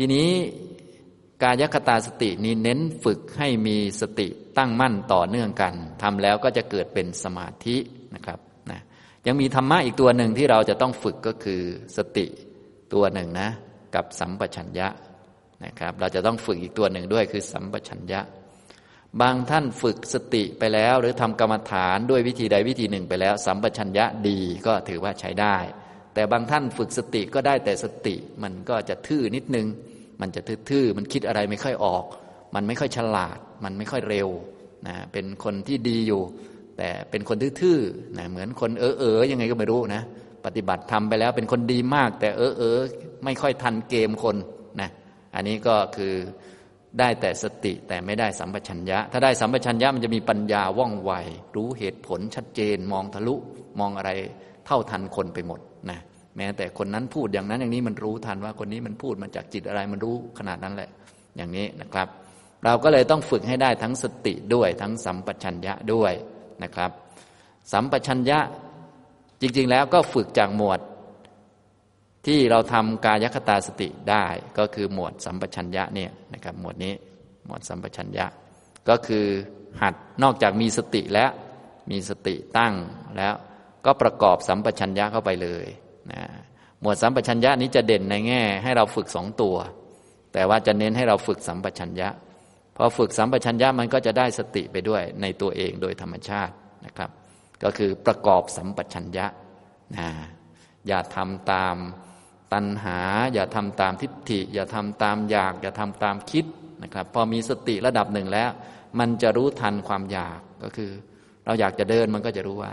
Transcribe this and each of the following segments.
ทีนี้กายคตาสตินี้เน้นฝึกให้มีสติตั้งมั่นต่อเนื่องกันทำแล้วก็จะเกิดเป็นสมาธินะครับนะยังมีธรรมะอีกตัวหนึ่งที่เราจะต้องฝึกก็คือสติตัวหนึ่งนะ กับสัมปชัญญะนะครับ เราจะต้องฝึกอีกตัวหนึ่งด้วยคือสัมปชัญญะ บางท่านฝึกสติไปแล้ว หรือทำกรรมฐานด้วยวิธีใดวิธีหนึ่งไปแล้ว สัมปชัญญะดีก็ถือว่าใช้ได้ แต่บางท่านฝึกสติก็ได้แต่สติ มันก็จะทื่อนิดนึง มันจะทื่อๆมันคิดอะไรไม่ค่อยออก มันไม่ค่อยฉลาด มันไม่ค่อยเร็วนะเป็นคนที่ดีอยู่ แต่เป็นคนทื่อๆนะเหมือนคนเออเออยังไงก็ไม่รู้นะ ปฏิบัติทำไปแล้วเป็นคนดีมาก แต่เออเออไม่ค่อยทันเกมคนนะอันนี้ก็คือได้แต่สติแต่ไม่ได้สัมปชัญญะ ถ้าได้สัมปชัญญะมันจะมีปัญญาว่องไว รู้เหตุผลชัดเจน มองทะลุมองอะไรเท่าทันคนไปหมดนะ แม้แต่คนนั้นพูดอย่างนั้นอย่างนี้มันรู้ทันว่าคนนี้มันพูดมาจากจิตอะไรมันรู้ขนาดนั้นแหละ อย่างนี้นะครับ เราก็เลยต้องฝึกให้ได้ทั้งสติด้วยทั้งสัมปชัญญะด้วยนะครับ สัมปชัญญะจริงๆแล้วก็ฝึกจากหมวดที่เราทำกายคตาสติได้ก็คือหมวดสัมปชัญญะเนี่ยนะครับหมวดนี้หมวดสัมปชัญญะ ก็คือหัดนอกจากมีสติแล้วมีสติตั้งแล้วก็ประกอบสัมปชัญญะเข้าไปเลย นะหมวดสัมปชัญญะนี้จะเด่นในแง่ ให้เราฝึกสองตัว แต่ว่าจะเน้นให้เราฝึกสัมปชัญญะพอฝึกสัมปชัญญะมันก็จะได้สติไปด้วยในตัวเองโดยธรรมชาตินะครับ ก็คือประกอบสัมปชัญญะนะอย่าทำตามตัณหา อย่าทำตามทิฏฐิ อย่าทำตามอยาก อย่าทำตามคิดนะครับ พอมีสติระดับหนึ่งแล้ว มันจะรู้ทันความอยากก็คือ เราอยากจะเดินมันก็จะรู้ว่า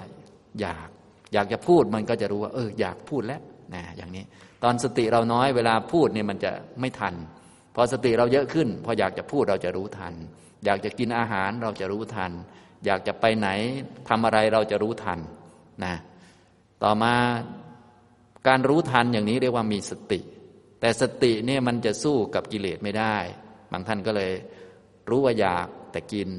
อยาก อยากจะพูดมันก็จะรู้ว่า เออ อยากพูดแล้วนะอย่างนี้ ตอนสติเราน้อยเวลาพูดเนี่ยมันจะไม่ทัน พอสติเราเยอะขึ้น พออยากจะพูดเราจะรู้ทัน อยากจะกินอาหารเราจะรู้ทัน อยากจะไปไหนทำอะไรเราจะรู้ทันนะต่อมาการรู้ทันอย่างนี้เรียกว่ามีสติ แต่สติเนี่ยมันจะสู้กับกิเลสไม่ได้ บางท่านก็เลย รู้ว่าอยากแต่กิน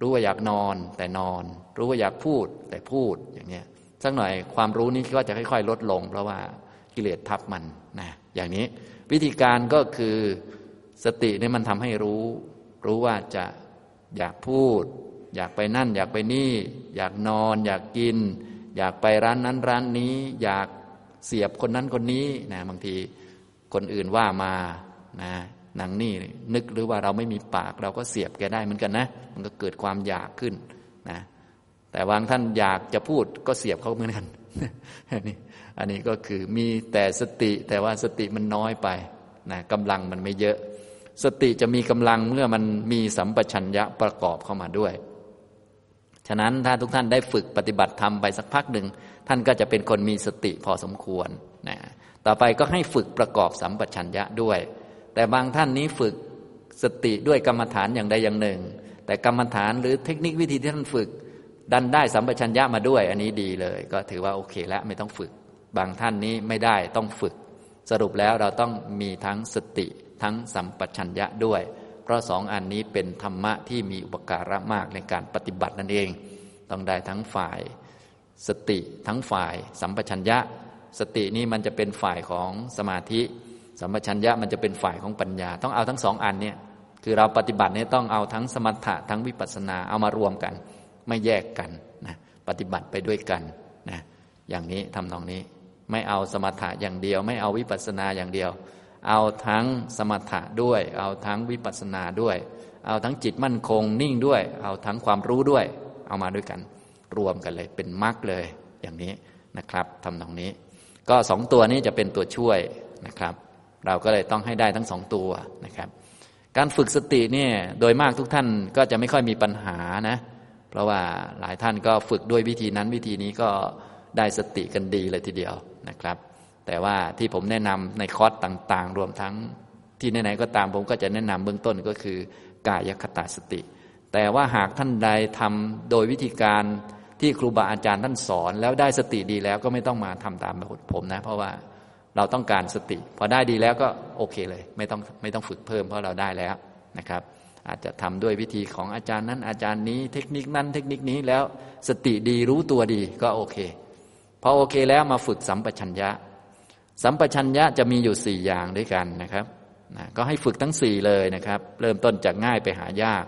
รู้ว่าอยากนอนแต่นอน รู้ว่าอยากพูดแต่พูดอย่างเนี้ย สักหน่อยความรู้นี้ก็จะค่อย ๆ ลดลง เพราะว่ากิเลสทับมันนะอย่างนี้วิธีการก็คือสติเนี่ยมันทำให้รู้ รู้ว่าจะอยากพูด อยากไปนั่น อยากไปนี่ อยากนอน อยากกิน อยากไปร้านนั้นร้านนี้ อยากเสียบคนนั้นคนนี้นะบางทีคนอื่นว่ามานะนางนี่นึกหรือว่าเราไม่มีปาก เราก็เสียบแกได้เหมือนกันนะ มันก็เกิดความอยากขึ้นนะ แต่บางท่านอยากจะพูดก็เสียบเขาเหมือนกันอันนี้อันนี้ก็คือมีแต่สติแต่ว่าสติมันน้อยไปนะกำลังมันไม่เยอะ สติจะมีกำลังเมื่อมันมีสัมปชัญญะประกอบเข้ามาด้วย ฉะนั้นถ้าทุกท่านได้ฝึกปฏิบัติธรรมไปสักพักหนึ่งท่านก็จะเป็นคนมีสติพอสมควรนะต่อไปก็ให้ฝึกประกอบสัมปชัญญะด้วย แต่บางท่านนี้ฝึกสติด้วยกรรมฐานอย่างใดอย่างหนึ่ง แต่กรรมฐานหรือเทคนิควิธีที่ท่านฝึก ดันได้สัมปชัญญะมาด้วย อันนี้ดีเลย ก็ถือว่าโอเคแล้วไม่ต้องฝึก บางท่านนี้ไม่ได้ต้องฝึก สรุปแล้วเราต้องมีทั้งสติทั้งสัมปชัญญะด้วย เพราะสองอันนี้เป็นธรรมะที่มีอุปการะมากในการปฏิบัตินั่นเอง ต้องได้ทั้งฝ่ายสติทั้งฝ่ายสัมปชัญญะ สตินี้มันจะเป็นฝ่ายของสมาธิ สัมปชัญญะมันจะเป็นฝ่ายของปัญญา ต้องเอาทั้งสองอันเนี่ยคือเราปฏิบัติเนี่ยต้องเอาทั้งสมถะทั้งวิปัสสนาเอามารวมกัน ไม่แยกกันนะปฏิบัติไปด้วยกันนะอย่างนี้ทำนองนี้ ไม่เอาสมถะอย่างเดียว ไม่เอาวิปัสสนาอย่างเดียว เอาทั้งสมถะด้วย เอาทั้งวิปัสสนาด้วย เอาทั้งจิตมั่นคงนิ่งด้วย เอาทั้งความรู้ด้วย เอามาด้วยกัน รวมกันเลยเป็นมรรคเลยอย่างนี้นะครับทำตรงนี้ ก็สองตัวนี้จะเป็นตัวช่วยนะครับ เราก็เลยต้องให้ได้ทั้งสองตัวนะครับ การฝึกสติเนี่ยโดยมากทุกท่านก็จะไม่ค่อยมีปัญหานะ ราะว่าหลายท่านก็ฝึกด้วยวิธีนั้นวิธีนี้ก็ได้สติกันดีเลยทีเดียวนะครับ แต่ว่าที่ผมแนะนำในคอร์สต่างๆ รวมทั้งที่ไหนๆก็ตามผมก็จะแนะนำเบื้องต้นก็คือกายคตาสติ แต่ว่าหากท่านใดทำโดยวิธีการที่ครูบาอาจารย์ท่านสอน แล้วได้สติดีแล้วก็ไม่ต้องมาทำตามแบบผมนะ เพราะว่าเราต้องการสติ พอได้ดีแล้วก็โอเคเลย ไม่ต้องไม่ต้องฝึกเพิ่มเพราะเราได้แล้วนะครับ อาจจะทำด้วยวิธีของอาจารย์นั้น อาจารย์นี้ เทคนิคนั้นเทคนิคนี้แล้ว สติดีรู้ตัวดีก็โอเคพอโอเคแล้วมาฝึกสัมปชัญญะ สัมปชัญญะจะมีอยู่สี่อย่างด้วยกันนะครับนะก็ให้ฝึกทั้งสี่เลยนะครับ เริ่มต้นจากง่ายไปหายาก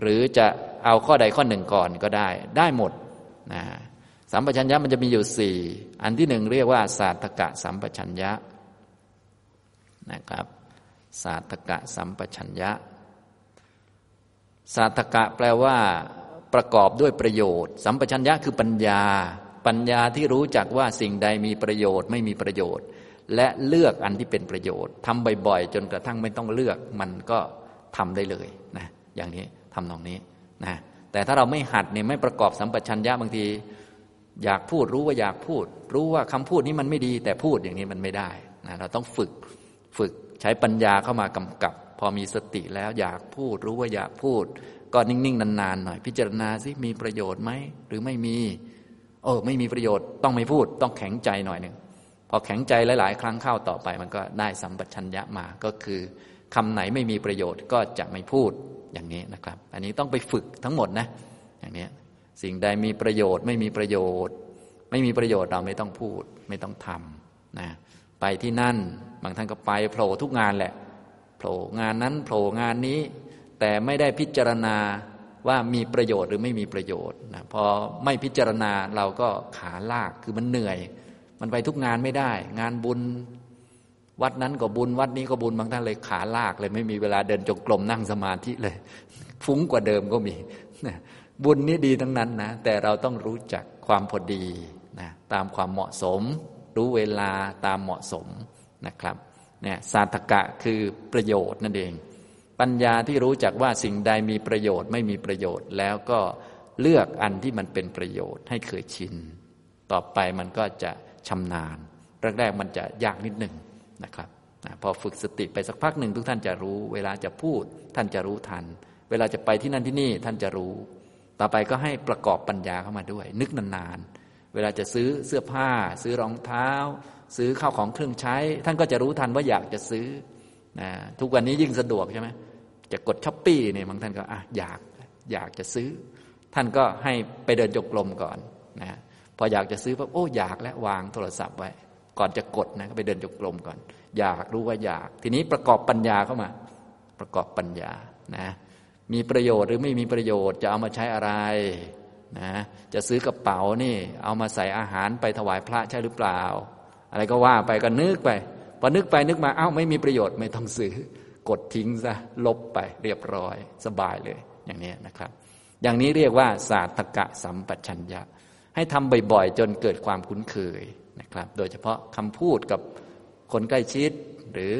หรือจะเอาข้อใดข้อหนึ่งก่อนก็ได้ ได้หมดนะสัมปชัญญะมันจะมีอยู่สี่อันที่หนึ่งเรียกว่า ศาสตกะสัมปชัญญะนะครับ ศาสตกะสัมปชัญญะ ศาสตกะแปลว่า ประกอบด้วยประโยชน์ สัมปชัญญะคือปัญญา ปัญญาที่รู้จักว่าสิ่งใดมีประโยชน์ไม่มีประโยชน์ และเลือกอันที่เป็นประโยชน์ทำบ่อยๆ จนกระทั่งไม่ต้องเลือกมันก็ทำได้เลยนะอย่างนี้ทำตรงนี้นะแต่ถ้าเราไม่หัดเนี่ยไม่ประกอบสัมปชัญญะบางที อยากพูดรู้ว่าอยากพูด รู้ว่าคำพูดนี้มันไม่ดี แต่พูดอย่างนี้มันไม่ได้นะเราต้องฝึกฝึกใช้ปัญญาเข้ามากำกับ อมีสติแล้วอยากพูดรู้ว่าอยากพูด ก็นิ่งๆนานๆหน่อย พิจารณาสิมีประโยชน์ไหมหรือไม่มีโอ้ไม่มีประโยชน์ต้องไม่พูด ต้องแข็งใจหน่อยหนึ่งพอแข็งใจหลายๆ ครั้งเข้าต่อไป มันก็ได้สัมปชัญญะมาก็คือคำไหนไม่มีประโยชน์ก็จะไม่พูดอย่างนี้นะครับ อันนี้ต้องไปฝึกทั้งหมดนะอย่างนี้สิ่งใดมีประโยชน์ไม่มีประโยชน์ ไม่มีประโยชน์เราไม่ต้องพูด ไม่ต้องทำนะไปที่นั่น บางท่านก็ไปโผล่ทุกงานแหละ ผล่งานนั้นโผล่งานนี้ แต่ไม่ได้พิจารณาว่ามีประโยชน์หรือไม่มีประโยชน์นะพอไม่พิจารณาเราก็ขาลากคือมันเหนื่อย มันไปทุกงานไม่ได้ งานบุญ วัดนั้นก็บุญวัดนี้ก็บุญบางท่านเลยขาลากเลย ไม่มีเวลาเดินจงกรมนั่งสมาธิเลย ฟุ้งกว่าเดิมก็มีบุญนี้ดีทั้งนั้นนะแต่เราต้องรู้จักความพอดีนะตามความเหมาะสม รู้เวลาตามเหมาะสมนะครับ เนี่ยสาธกะคือประโยชน์นั่นเอง ปัญญาที่รู้จักว่าสิ่งใดมีประโยชน์ไม่มีประโยชน์ แล้วก็เลือกอันที่มันเป็นประโยชน์ให้เคยชิน ต่อไปมันก็จะชำนาญแรกๆมันจะยากนิดหนึ่งนะครับพอฝึกสติไปสักพักหนึ่งทุกท่านจะรู้ เวลาจะพูดท่านจะรู้ทัน เวลาจะไปที่นั่นที่นี่ท่านจะรู้ ต่อไปก็ให้ประกอบปัญญาเข้ามาด้วย นึกนานๆ เวลาจะซื้อเสื้อผ้า ซื้อรองเท้า ซื้อข้าวของเครื่องใช้ ท่านก็จะรู้ทันว่าอยากจะซื้อนะทุกวันนี้ยิ่งสะดวกใช่ไหมจะกดช้อปปี้เนี่ยบางท่านก็อะอยากอยากจะซื้อ ท่านก็ให้ไปเดินจงกรมก่อนนะพออยากจะซื้อปั๊บโอ้อยากแล้ววางโทรศัพท์ไว้ ก่อนจะกดนะก็ไปเดินจงกรมก่อน อยากรู้ว่าอยาก ทีนี้ประกอบปัญญาเข้ามา ประกอบปัญญานะมีประโยชน์หรือไม่มีประโยชน์จะเอามาใช้อะไรนะจะซื้อกระเป๋านี่ เอามาใส่อาหารไปถวายพระใช่หรือเปล่า อะไรก็ว่าไปก็นึกไปพอนึกไปนึกมาเอ้าไม่มีประโยชน์ไม่ต้องซื้อกดทิ้งซะลบไปเรียบร้อย สบายเลยอย่างนี้นะครับ อย่างนี้เรียกว่าศาสตกะสัมปชัญญะ ให้ทำบ่อยๆ จนเกิดความคุ้นเคยนะครับ โดยเฉพาะคำพูดกับคนใกล้ชิดหรือ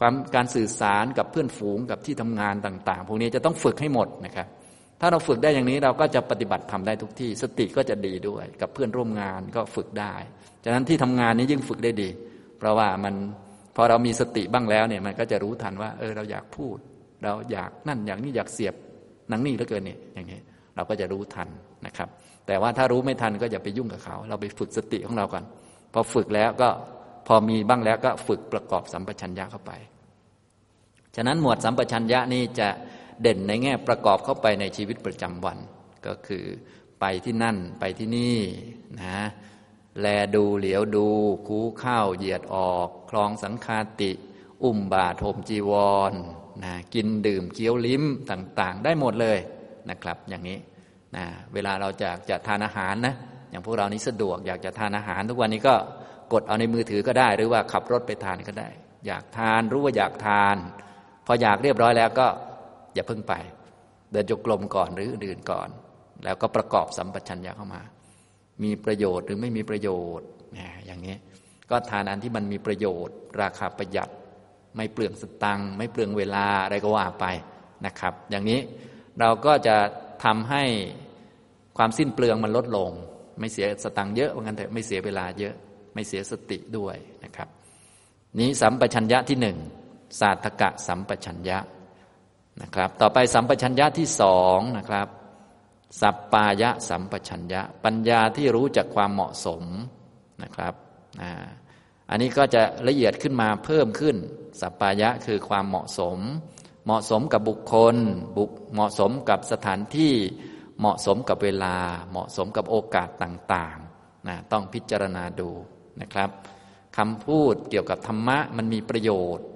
ความการสื่อสารกับเพื่อนฝูงกับที่ทำงานต่าง ๆ พวกนี้จะต้องฝึกให้หมดนะครับ ถ้าเราฝึกได้อย่างนี้เราก็จะปฏิบัติทำได้ทุกที่ สติก็จะดีด้วย กับเพื่อนร่วมงานก็ฝึกได้ ฉะนั้นที่ทำงานนี้ยิ่งฝึกได้ดี เพราะว่ามันพอเรามีสติบ้างแล้วเนี่ยมันก็จะรู้ทันว่า เออเราอยากพูด เราอยากนั่นอย่างนี้อยากเสียบหนังนี่เหลือเกินเนี่ยอย่างนี้เราก็จะรู้ทันนะครับ แต่ว่าถ้ารู้ไม่ทันก็อย่าไปยุ่งกับเขา เราไปฝึกสติของเราก่อนพอฝึกแล้วก็พอมีบ้างแล้วก็ฝึกประกอบสัมปชัญญะเข้าไป ฉะนั้นหมวดสัมปชัญญะนี้จะเด่นในแง่ประกอบเข้าไปในชีวิตประจำวัน ก็คือไปที่นั่นไปที่นี่นะ แลดูเหลียวดู คูข้าวเหยียดออก คลองสังคาติ อุ้มบาทโมจีวรนะกินดื่มเคี้ยวลิ้มต่างๆ ได้หมดเลยนะครับ อย่างนี้นะเวลาเราจะจะทานอาหารนะอย่างพวกเรานี้สะดวกอยากจะทานอาหาร ทุกวันนี้ก็กดเอาในมือถือก็ได้ หรือว่าขับรถไปทานก็ได้ อยากทานรู้ว่าอยากทาน พออยากเรียบร้อยแล้วก็อย่าเพิ่งไป เดินจงกรมก่อนหรืออื่นก่อน แล้วก็ประกอบสัมปชัญญะเข้ามา มีประโยชน์หรือไม่มีประโยชน์อย่างนี้ก็ทานอันที่มันมีประโยชน์ ราคาประหยัด ไม่เปลืองสตังค์ไม่เปลืองเวลาอะไรก็ว่าไปนะครับ อย่างนี้เราก็จะทำให้ความสิ้นเปลืองมันลดลง ไม่เสียสตังค์เยอะว่างั้นเถอะไม่เสียเวลาเยอะ ไม่เสียสติด้วยนะครับ นี้สัมปชัญญะที่หนึ่งศาสตกะสัมปชัญญะนะครับ ต่อไปสัมปชัญญะที่สองนะครับ สัปปายะสัมปชัญญะ ปัญญาที่รู้จักความเหมาะสมนะครับอันนี้ก็จะละเอียดขึ้นมาเพิ่มขึ้น สัปปายะคือความเหมาะสม เหมาะสมกับบุคคล บุเหมาะสมกับสถานที่เหมาะสมกับเวลา เหมาะสมกับโอกาสต่างๆนะต้องพิจารณาดูนะครับคำพูดเกี่ยวกับธรรมะมันมีประโยชน์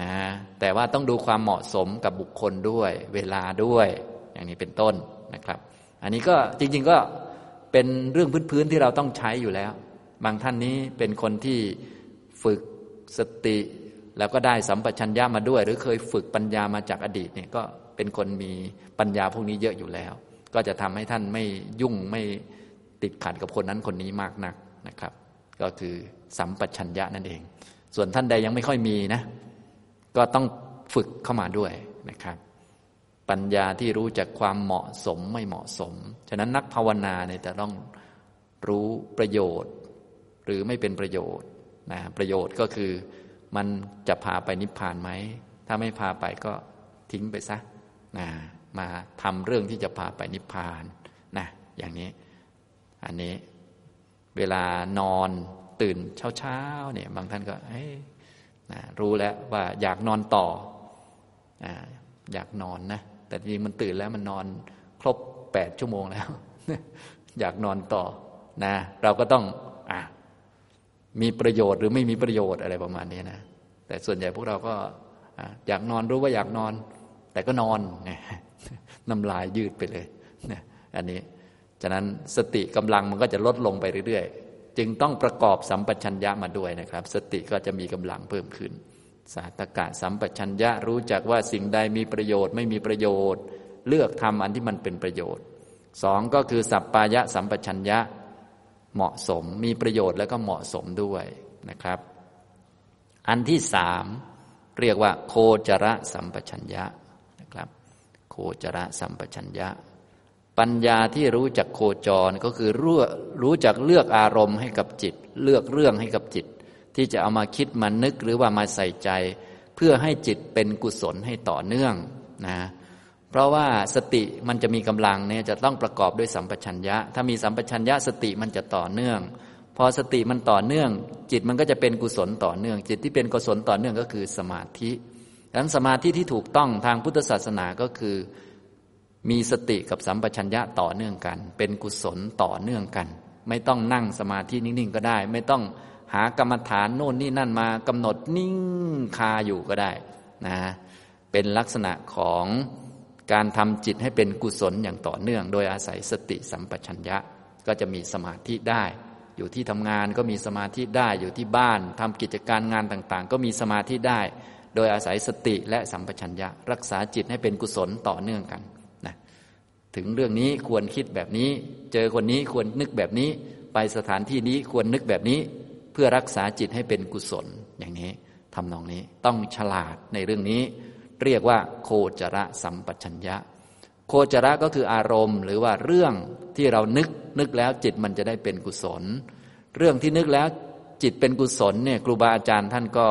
นะแต่ว่าต้องดูความเหมาะสมกับบุคคลด้วย เวลาด้วย อย่างนี้เป็นต้น นะครับ อันนี้ก็จริง ๆ ก็เป็นเรื่องพื้นๆที่เราต้องใช้อยู่แล้ว บางท่านนี้เป็นคนที่ฝึกสติ แล้วก็ได้สัมปชัญญะมาด้วย หรือเคยฝึกปัญญามาจากอดีตเนี่ยก็เป็นคนมีปัญญาพวกนี้เยอะอยู่แล้ว ก็จะทำให้ท่านไม่ยุ่งไม่ติดขัดกับคนนั้นคนนี้มากนักนะครับ ก็คือสัมปชัญญะนั่นเอง ส่วนท่านใดยังไม่ค่อยมีนะ ก็ต้องฝึกเข้ามาด้วยนะครับ ปัญญาที่รู้จักความเหมาะสมไม่เหมาะสม ฉะนั้นนักภาวนาเนี่ยจะต้องรู้ประโยชน์ หรือไม่เป็นประโยชน์นะประโยชน์ก็คือมันจะพาไปนิพพานไหม ถ้าไม่พาไปก็ทิ้งไปซะนะมาทำเรื่องที่จะพาไปนิพพานนะอย่างนี้ อันนี้เวลานอนตื่นเช้าๆเนี่ยบางท่านก็นะรู้แล้วว่าอยากนอนต่อออยากนอนนะ แต่จริงมันตื่นแล้วมันนอน ครบแปดชั่วโมงแล้ว อยากนอนต่อนะ เราก็ต้องอมีประโยชน์หรือไม่มีประโยชน์อะไรประมาณนี้นะ แต่ส่วนใหญ่พวกเราก็อยากนอนรู้ว่าอยากนอน แต่ก็นอนน้ำลายยืดไปเลยอันนี้ฉะนั้นสติกำลังมันก็จะลดลงไปเรื่อยๆ จึงต้องประกอบสัมปชัญญะมาด้วยนะครับ สติก็จะมีกำลังเพิ่มขึ้น สาตกะสัมปชัญญะรู้จักว่าสิ่งใดมีประโยชน์ไม่มีประโยชน์ เลือกทำอันที่มันเป็นประโยชน์สองก็คือสัปปายะสัมปชัญญะเหมาะสมมีประโยชน์แล้วก็เหมาะสมด้วยนะครับ อันที่สามเรียกว่า โคจระสัมปชัญญะนะครับ โคจระสัมปชัญญะ ปัญญาที่รู้จักโคจรก็คือรู้รู้จักเลือกอารมณ์ให้กับจิต เลือกเรื่องให้กับจิต ที่จะเอามาคิดมานึกหรือว่ามาใส่ใจ เพื่อให้จิตเป็นกุศลให้ต่อเนื่องนะเพราะว่าสติมันจะมีกำลังเนี่ยจะต้องประกอบด้วยสัมปชัญญะ ถ้ามีสัมปชัญญะสติมันจะต่อเนื่อง พอสติมันต่อเนื่อง จิตมันก็จะเป็นกุศลต่อเนื่อง จิตที่เป็นกุศลต่อเนื่องก็คือสมาธิดังนั้นสมาธิที่ถูกต้องทางพุทธศาสนาก็คือ มีสติกับสัมปชัญญะต่อเนื่องกัน เป็นกุศลต่อเนื่องกัน ไม่ต้องนั่งสมาธินิ่งๆก็ได้ ไม่ต้อง หากรรมฐานโน่นนี่นั่นมากำหนดนิ่งคาอยู่ก็ได้นะเป็นลักษณะของการทำจิตให้เป็นกุศลอย่างต่อเนื่อง โดยอาศัยสติสัมปชัญญะก็จะมีสมาธิได้ อยู่ที่ทำงานก็มีสมาธิได้อยู่ที่บ้านทำกิจการงานต่างๆ ก็มีสมาธิได้ โดยอาศัยสติและสัมปชัญญะ รักษาจิตให้เป็นกุศลต่อเนื่องกันนะถึงเรื่องนี้ควรคิดแบบนี้ เจอคนนี้ควรนึกแบบนี้ ไปสถานที่นี้ควรนึกแบบนี้ พื่อรักษาจิตให้เป็นกุศลอย่างนี้ทำนองนี้ต้องฉลาดในเรื่องนี้ เรียกว่าโคจระสัมปชัญญะ โคจระก็คืออารมณ์ หรือว่าเรื่องที่เรานึกนึกแล้วจิตมันจะได้เป็นกุศล เรื่องที่นึกแล้วจิตเป็นกุศลเนี่ยครูบาอาจารย์ท่านก็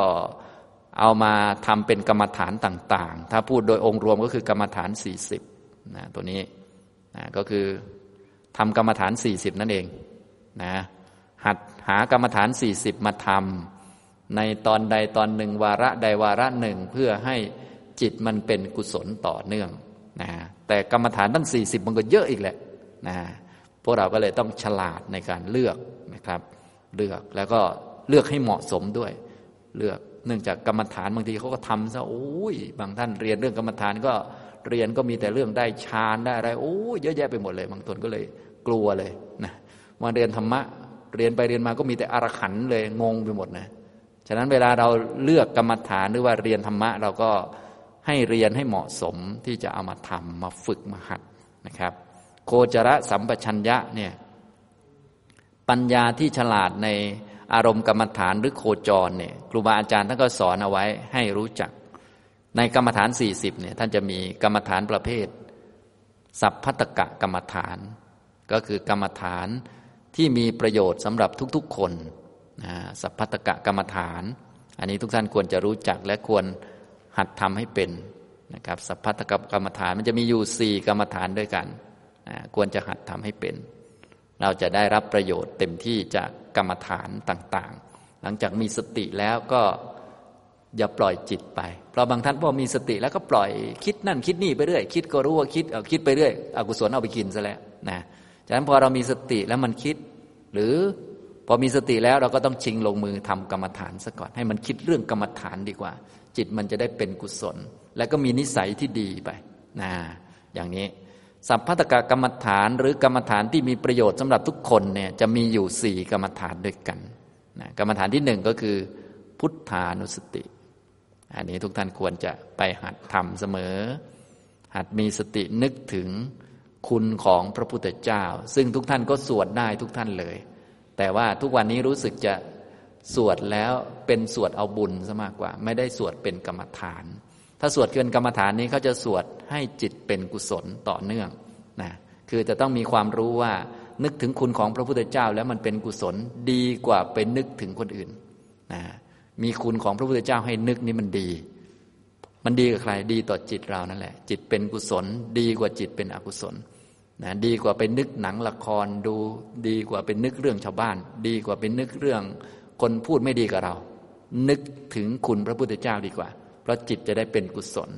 เอามาทำเป็นกรรมฐานต่าง ๆ ถ้าพูดโดยองค์รวมก็คือกรรมฐาน 40นะตัวนี้นะก็คือทำกรรมฐานสี่สิบนั่นเองนะ หัดหากรรมฐานสี่สิบมาทำในตอนใดตอนหนึ่งวาระใดวาระหนึ่งเพื่อให้จิตมันเป็นกุศลต่อเนื่องนะแต่กรรมฐานตั้งสี่สิบมันก็เยอะอีกแหละนะพวกเราก็เลยต้องฉลาดในการเลือกนะครับ เลือกแล้วก็เลือกให้เหมาะสมด้วย เลือกเนื่องจากกรรมฐานบางทีเขาก็ทำซะโอ้ยบางท่านเรียนเรื่องกรรมฐานก็เรียนก็มีแต่เรื่องได้ฌานได้อะไรโอ้ยเยอะแยะไปหมดเลย บางคนก็เลยกลัวเลยนะมาเรียนธรรมะ เรียนไปเรียนมาก็มีแต่อรขันเลยงงไปหมดนะฉะนั้นเวลาเราเลือกกรรมฐานหรือว่าเรียนธรรมะ เราก็ให้เรียนให้เหมาะสมที่จะเอามาทำมาฝึกมาหัดนะครับ โคจรสัมปชัญญะเนี่ยปัญญาที่ฉลาดในอารมณ์กรรมฐานหรือโคจรเนี่ยครูบาอาจารย์ท่านก็สอนเอาไว้ให้รู้จัก ในกรรมฐานสี่สิบเนี่ยท่านจะมีกรรมฐานประเภท สัพพัตกะกรรมฐาน ก็คือกรรมฐาน ที่มีประโยชน์สำหรับทุกๆคนนะสัพพัตกะกรรมฐาน อันนี้ทุกท่านควรจะรู้จักและควรหัดทำให้เป็นนะครับสัพพัตกะกรรมฐานมันจะมีอยู่สี่กรรมฐานด้วยกันนะควรจะหัดทำให้เป็น เราจะได้รับประโยชน์เต็มที่จากกรรมฐานต่างๆ หลังจากมีสติแล้วก็อย่าปล่อยจิตไป เพราะบางท่านพอมีสติแล้วก็ปล่อยคิดนั่นคิดนี่ไปเรื่อย คิดก็รู้ว่าคิดเอาคิดไปเรื่อยอกุศลเอาไปกินซะแล้วนะ ฉะนั้นพอเรามีสติแล้วมันคิด หรือพอมีสติแล้วเราก็ต้องชิงลงมือทำกรรมฐานซะก่อน ให้มันคิดเรื่องกรรมฐานดีกว่า จิตมันจะได้เป็นกุศล และก็มีนิสัยที่ดีไปนะอย่างนี้ สัพพะตกกรรมฐานหรือกรรมฐานที่มีประโยชน์สำหรับทุกคนเนี่ยจะมีอยู่สี่กรรมฐานด้วยกันนะกรรมฐานที่หนึ่งก็คือ พุทธานุสติ อันนี้ทุกท่านควรจะไปหัดทำเสมอ หัดมีสตินึกถึง คุณของพระพุทธเจ้า ซึ่งทุกท่านก็สวดได้ทุกท่านเลย แต่ว่าทุกวันนี้รู้สึกจะสวดแล้วเป็นสวดเอาบุญซะมากกว่า ไม่ได้สวดเป็นกรรมฐาน ถ้าสวดเกินกรรมฐานนี้เขาจะสวดให้จิตเป็นกุศลต่อเนื่องนะคือจะต้องมีความรู้ว่านึกถึงคุณของพระพุทธเจ้า แล้วมันเป็นกุศลดีกว่าไปนึกถึงคนอื่นนะมีคุณของพระพุทธเจ้าให้นึกนี่มันดี มันดีกับใครดีต่อจิตเรานั่นแหละ จิตเป็นกุศล ดีกว่าจิตเป็นอกุศล นะดีกว่าไปนึกหนังละครดู ดีกว่าเป็นนึกเรื่องชาวบ้าน ดีกว่าเป็นนึกเรื่อง คนพูดไม่ดีกับเรา นึกถึงคุณพระพุทธเจ้าดีกว่า เพราะจิตจะได้เป็นกุศล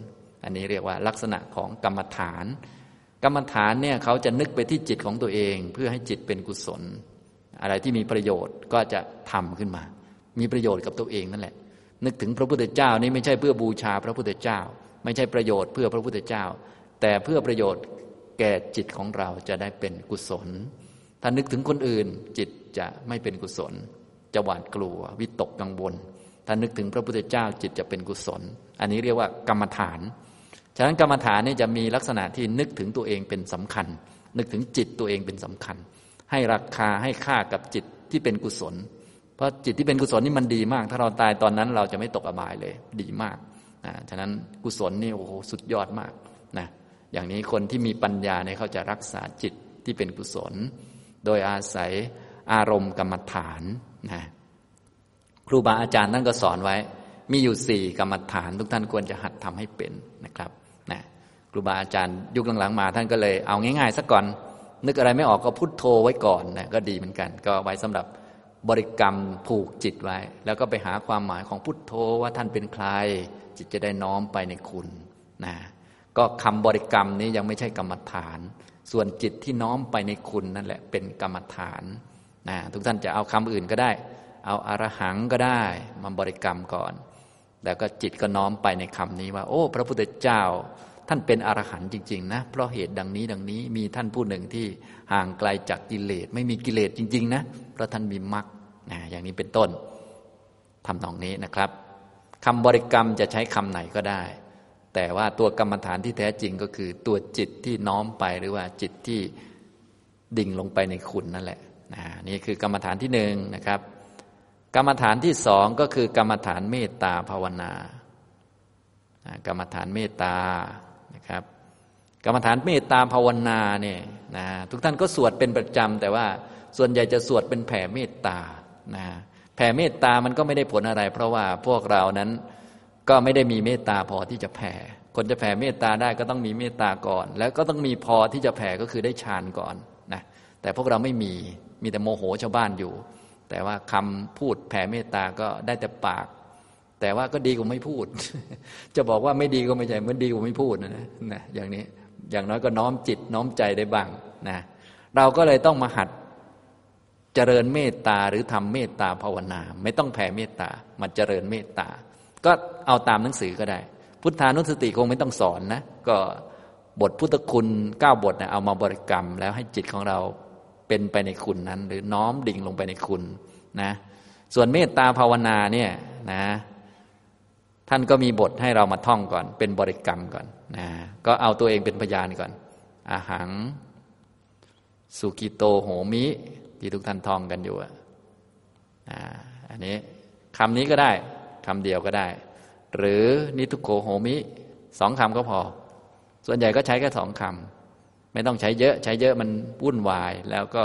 อันนี้เรียกว่าลักษณะของกรรมฐาน กรรมฐานเนี่ยเขาจะนึกไปที่จิตของตัวเอง เพื่อให้จิตเป็นกุศล อะไรที่มีประโยชน์ก็จะทำขึ้นมา มีประโยชน์กับตัวเองนั่นแหละ นึกถึงพระพุทธเจ้านี่ไม่ใช่เพื่อบูชาพระพุทธเจ้า ไม่ใช่ประโยชน์เพื่อพระพุทธเจ้า แต่เพื่อประโยชน์ แก่จิตของเราจะได้เป็นกุศล ถ้านึกถึงคนอื่นจิตจะไม่เป็นกุศล จะหวาดกลัว วิตกกังวล ถ้านึกถึงพระพุทธเจ้าจิตจะเป็นกุศล อันนี้เรียกว่ากรรมฐาน ฉะนั้นกรรมฐานนี่จะมีลักษณะที่นึกถึงตัวเองเป็นสำคัญ นึกถึงจิตตัวเองเป็นสำคัญ ให้ราคาให้ค่ากับจิตที่เป็นกุศล เพราะจิตที่เป็นกุศลนี่มันดีมาก ถ้าเราตายตอนนั้นเราจะไม่ตกอบายเลย ดีมากฉะนั้นกุศลนี่โอ้โหสุดยอดมาก อย่างนี้คนที่มีปัญญาเนี่ยเขาจะรักษาจิตที่เป็นกุศล โดยอาศัยอารมณ์กรรมฐานนะครูบาอาจารย์ท่านก็สอนไว้ มีอยู่สี่กรรมฐานทุกท่านควรจะหัดทำให้เป็นนะครับนะครูบาอาจารย์ยุคหลังๆมาท่านก็เลยเอาง่ายๆสักก่อน นึกอะไรไม่ออกก็พุทโธไว้ก่อนนะก็ดีเหมือนกัน ก็ไว้สำหรับบริกรรมผูกจิตไว้ แล้วก็ไปหาความหมายของพุทโธว่าท่านเป็นใคร จิตจะได้น้อมไปในคุณนะ ก็คำบริกรรมนี้ยังไม่ใช่กรรมฐาน ส่วนจิตที่น้อมไปในคุณนั่นแหละเป็นกรรมฐานนะทุกท่านจะเอาคำอื่นก็ได้ เอาอารหังก็ได้มาบริกรรมก่อน แล้วก็จิตก็น้อมไปในคำนี้ว่า โอ้ พระพุทธเจ้าท่านเป็นอรหันต์จริงๆนะ เพราะเหตุดังนี้ดังนี้มีท่านผู้หนึ่งที่ห่างไกลจากกิเลสไม่มีกิเลสจริง ๆ นะเพราะท่านมีมรรคนะอย่างนี้เป็นต้นทำตรงนี้นะครับคำบริกรรมจะใช้คำไหนก็ได้ แต่ว่าตัวกรรมฐานที่แท้จริงก็คือ ตัวจิตที่น้อมไปหรือว่าจิตที่ดิ่งลงไปในคุณนั่นแหละนะนี่คือกรรมฐานที่หนึ่งนะครับ กรรมฐานที่สองก็คือกรรมฐานเมตตาภาวนากรรมฐานเมตตานะครับ กรรมฐานเมตตาภาวนาเนี่ยนะทุกท่านก็สวดเป็นประจำแต่ว่าส่วนใหญ่จะสวดเป็นแผ่เมตตานะแผ่เมตตามันก็ไม่ได้ผลอะไร เพราะว่าพวกเรานั้น ก็ไม่ได้มีเมตตาพอที่จะแผ่ คนจะแผ่เมตตาได้ก็ต้องมีเมตตาก่อน แล้วก็ต้องมีพอที่จะแผ่ก็คือได้ฌานก่อนนะแต่พวกเราไม่มีมีแต่โมโหชาวบ้านอยู่ แต่ว่าคำพูดแผ่เมตตาก็ได้แต่ปาก แต่ว่าก็ดีกว่าไม่พูด จะบอกว่าไม่ดีก็ไม่ใช่เหมือนดีกว่าไม่พูดนะนะอย่างนี้อย่างน้อยก็น้อมจิตน้อมใจได้บ้างนะเราก็เลยต้องมาหัดเจริญเมตตาหรือทำเมตตาภาวนา ไม่ต้องแผ่เมตตามาเจริญเมตตา ก็เอาตามหนังสือก็ได้ พุทธานุสติคงไม่ต้องสอนนะ ก็บทพุทธคุณเก้าบทนะเอามาบริกรรม แล้วให้จิตของเราเป็นไปในคุณนั้น หรือน้อมดิ่งลงไปในคุณนะ ส่วนเมตตาภาวนาเนี่ยนะ ท่านก็มีบทให้เรามาท่องก่อน เป็นบริกรรมก่อนนะก็เอาตัวเองเป็นพยานก่อน อาหัง สุกิโตโหมิ ที่ทุกท่านท่องกันอยู่อะอันนี้คำนี้ก็ได้ คำเดียวก็ได้ หรือนิทุโกโหมิสองคำก็พอ ส่วนใหญ่ก็ใช้แค่สองคำไม่ต้องใช้เยอะ ใช้เยอะมันวุ่นวาย แล้วก็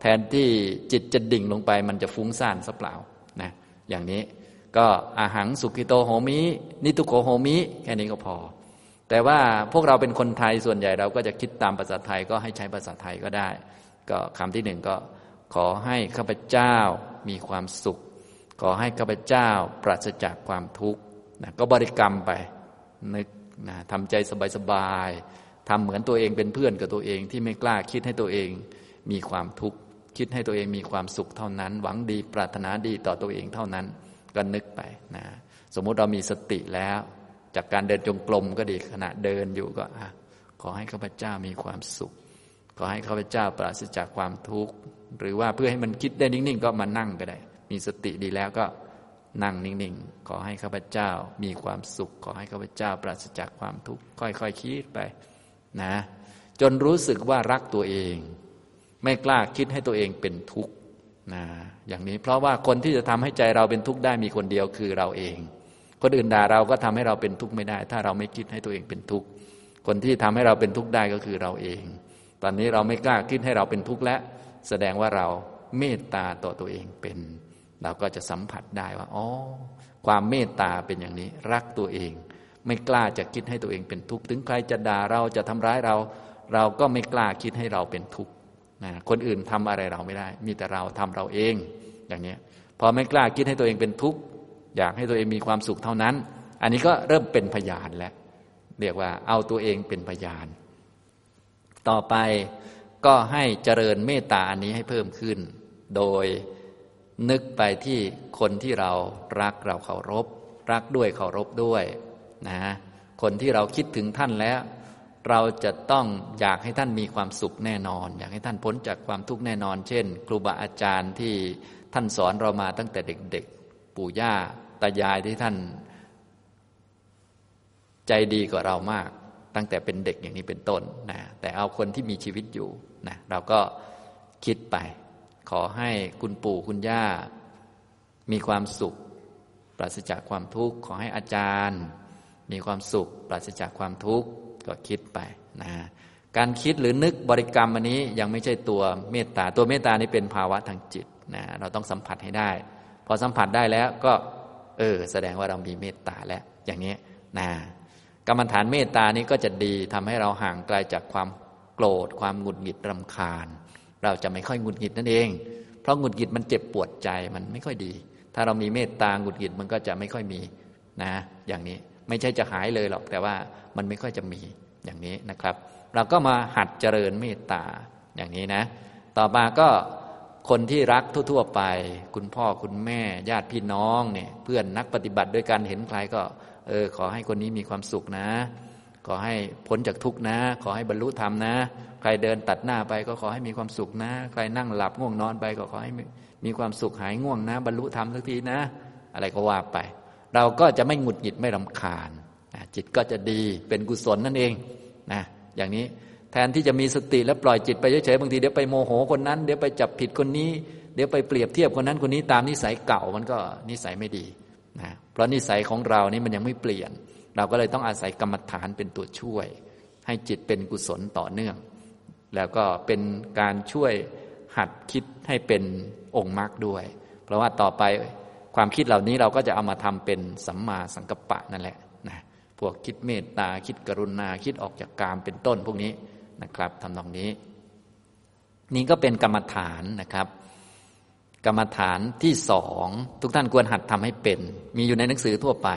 แทนที่จิตจะดิ่งลงไป มันจะฟุ้งซ่านซะเปล่านะอย่างนี้ก็อาหังสุขิโตโหมิ นิทุโกโหมิ แค่นี้ก็พอ แต่ว่าพวกเราเป็นคนไทยส่วนใหญ่เราก็จะคิดตามภาษาไทยก็ให้ใช้ภาษาไทยก็ได้ ก็คำที่หนึ่งก็ขอให้ข้าพเจ้ามีความสุข ขอให้ข้าพเจ้าปราศจากความทุกข์นะก็บริกรรมไปนึกนะทำใจสบายทำเหมือนตัวเองเป็นเพื่อนกับตัวเองที่ไม่กล้าคิดให้ตัวเองมีความทุกข์คิดให้ตัวเองมีความสุขเท่านั้น หวังดีปรารถนาดีต่อตัวเองเท่านั้น ก็นึกไปนะสมมุติเรามีสติแล้ว จากการเดินจงกรมก็ดีขณะเดินอยู่ก็ขอให้ข้าพเจ้ามีความสุข ขอให้ข้าพเจ้าปราศจากความทุกข์หรือว่าเพื่อให้มันคิดได้นิ่งๆ ก็มานั่งก็ได้ มีสติดีแล้วก็นั่งนิ่งๆ ขอให้ข้าพเจ้ามีความสุข ขอให้ข้าพเจ้าปราศจากความทุกข์ ค่อยๆคคิดไปนะ จนรู้สึกว่ารักตัวเอง ไม่กล้าคิดให้ตัวเองเป็นทุกข์นะอย่างนี้เพราะว่าคนที่จะทำให้ใจเราเป็นทุกข์ได้มีคนเดียวคือเราเอง คนอื่นด่าเราก็ทำให้เราเป็นทุกข์ไม่ได้ ถ้าเราไม่คิดให้ตัวเองเป็นทุกข์ คนที่ทำให้เราเป็นทุกข์ได้ก็คือเราเอง ตอนนี้เราไม่กล้าคิดให้เราเป็นทุกข์และแสดงว่าเราเมตตาต่อตัวเองเป็น เราก็จะสัมผัสได้ว่าอ๋อความเมตตาเป็นอย่างนี้ รักตัวเอง ไม่กล้าจะคิดให้ตัวเองเป็นทุกข์ถึงใครจะด่าเราจะทำร้ายเรา เราก็ไม่กล้าคิดให้เราเป็นทุกข์นะคนอื่นทำอะไรเราไม่ได้ มีแต่เราทำเราเองอย่างนี้พอไม่กล้าคิดให้ตัวเองเป็นทุกข์อยากให้ตัวเองมีความสุขเท่านั้น อันนี้ก็เริ่มเป็นพยานแล้วเรียกว่าเอาตัวเองเป็นพยาน ต่อไปก็ให้เจริญเมตตาอันนี้ให้เพิ่มขึ้น โดย นึกไปที่คนที่เรารักเราเคารพ รักด้วยเคารพด้วยนะคนที่เราคิดถึงท่านแล้ว เราจะต้องอยากให้ท่านมีความสุขแน่นอน อยากให้ท่านพ้นจากความทุกข์แน่นอน เช่น ครูบาอาจารย์ที่ท่านสอนเรามาตั้งแต่เด็กๆ ปู่ย่าตายายที่ท่าน ใจดีกว่าเรามาก ตั้งแต่เป็นเด็กอย่างนี้เป็นต้นนะแต่เอาคนที่มีชีวิตอยู่นะเราก็คิดไป ขอให้คุณปู่คุณย่า มีความสุข ปราศจากความทุกข์ ขอให้อาจารย์ มีความสุข ปราศจากความทุกข์ก็คิดไปนะการคิดหรือนึกบริกรรมอันนี้ยังไม่ใช่ตัวเมตตาตัวเมตตานี่เป็นภาวะทางจิตนะเราต้องสัมผัสให้ได้ พอสัมผัสได้แล้วก็เออแสดงว่าเรามีเมตตาแล้วอย่างนี้นะกรรมฐานเมตตานี้ก็จะดีทำให้เราห่างไกลาจากความโกรธ ความหงุดหงิดรำคาญ เราจะไม่ค่อยหงุดหงิดนั่นเอง เพราะหงุดหงิดมันเจ็บปวดใจมันไม่ค่อยดี ถ้าเรามีเมตตาหงุดหงิดมันก็จะไม่ค่อยมีนะ อย่างนี้ไม่ใช่จะหายเลยหรอก แต่ว่ามันไม่ค่อยจะมีอย่างนี้นะครับ เราก็มาหัดเจริญเมตตาอย่างนี้นะ ต่อมาก็คนที่รักทั่ว ๆ ไป คุณพ่อคุณแม่ญาติพี่น้องเนี่ยเพื่อนนักปฏิบัติด้วยกันเห็นใครก็ เออขอให้คนนี้มีความสุขนะ อให้พ้นจากทุกข์นะ ขอให้บรรลุธรรมนะ ใครเดินตัดหน้าไปก็ขอให้มีความสุขนะ ใครนั่งหลับง่วงนอนไปก็ขอให้มีความสุขหายง่วงนะ บรรลุธรรมสักทีนะ อะไรก็ว่าไป เราก็จะไม่หงุดหงิดไม่รำคาญจิตก็จะดีเป็นกุศลนั่นเองนะอย่างนี้แทนที่จะมีสติแล้วปล่อยจิตไปเฉยๆบางทีเดี๋ยวไปโมโหคนนั้น เดี๋ยวไปจับผิดคนนี้ เดี๋ยวไปเปรียบเทียบคนนั้นคนนี้ตามนิสัยเก่ามันก็นิสัยไม่ดีนะเพราะนิสัยของเรานี่มันยังไม่เปลี่ยน เราก็เลยต้องอาศัยกรรมฐานเป็นตัวช่วย ให้จิตเป็นกุศลต่อเนื่อง แล้วก็เป็นการช่วยหัดคิดให้เป็นองค์มรรคด้วย เพราะว่าต่อไปความคิดเหล่านี้เราก็จะเอามาทำเป็นสัมมาสังกัปปะนั่นแหละนะพวกคิดเมตตาคิดกรุณาคิดออกจากกามเป็นต้นพวกนี้นะครับทำตรงนี้ นี่ก็เป็นกรรมฐานนะครับ กรรมฐานที่สองทุกท่านควรหัดทำให้เป็น มีอยู่ในหนังสือทั่วไป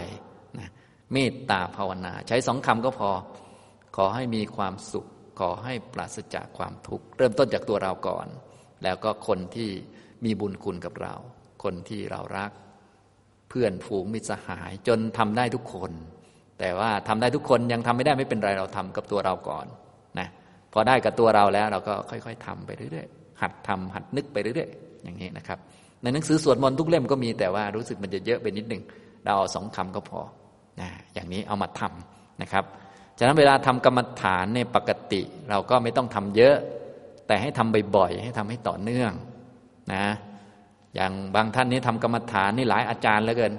เมตตาภาวนา ใช้สองคำก็พอ ขอให้มีความสุข ขอให้ปราศจากความทุกข์ เริ่มต้นจากตัวเราก่อน แล้วก็คนที่มีบุญคุณกับเรา คนที่เรารัก เพื่อนฝูงมิตรสหาย จนทำได้ทุกคน แต่ว่าทำได้ทุกคนยังทำไม่ได้ไม่เป็นไรเราทำกับตัวเราก่อนนะพอได้กับตัวเราแล้วเราก็ค่อย ๆทำไปเรื่อยๆหัดทำหัดนึกไปเรื่อยๆ อย่างนี้นะครับในหนังสือสวดมนต์ทุกเล่มก็มีแต่ว่ารู้สึกมันจะเยอะไปนิดหนึ่งเราเอาสองคำก็พอ นะอย่างนี้เอามาทำนะครับฉะนั้นเวลาทำกรรมฐานในปกติ เราก็ไม่ต้องทำเยอะ แต่ให้ทำบ่อยๆให้ทำให้ต่อเนื่องนะอย่างบางท่านนี้ทำกรรมฐานนี่หลายอาจารย์เหลือเกิน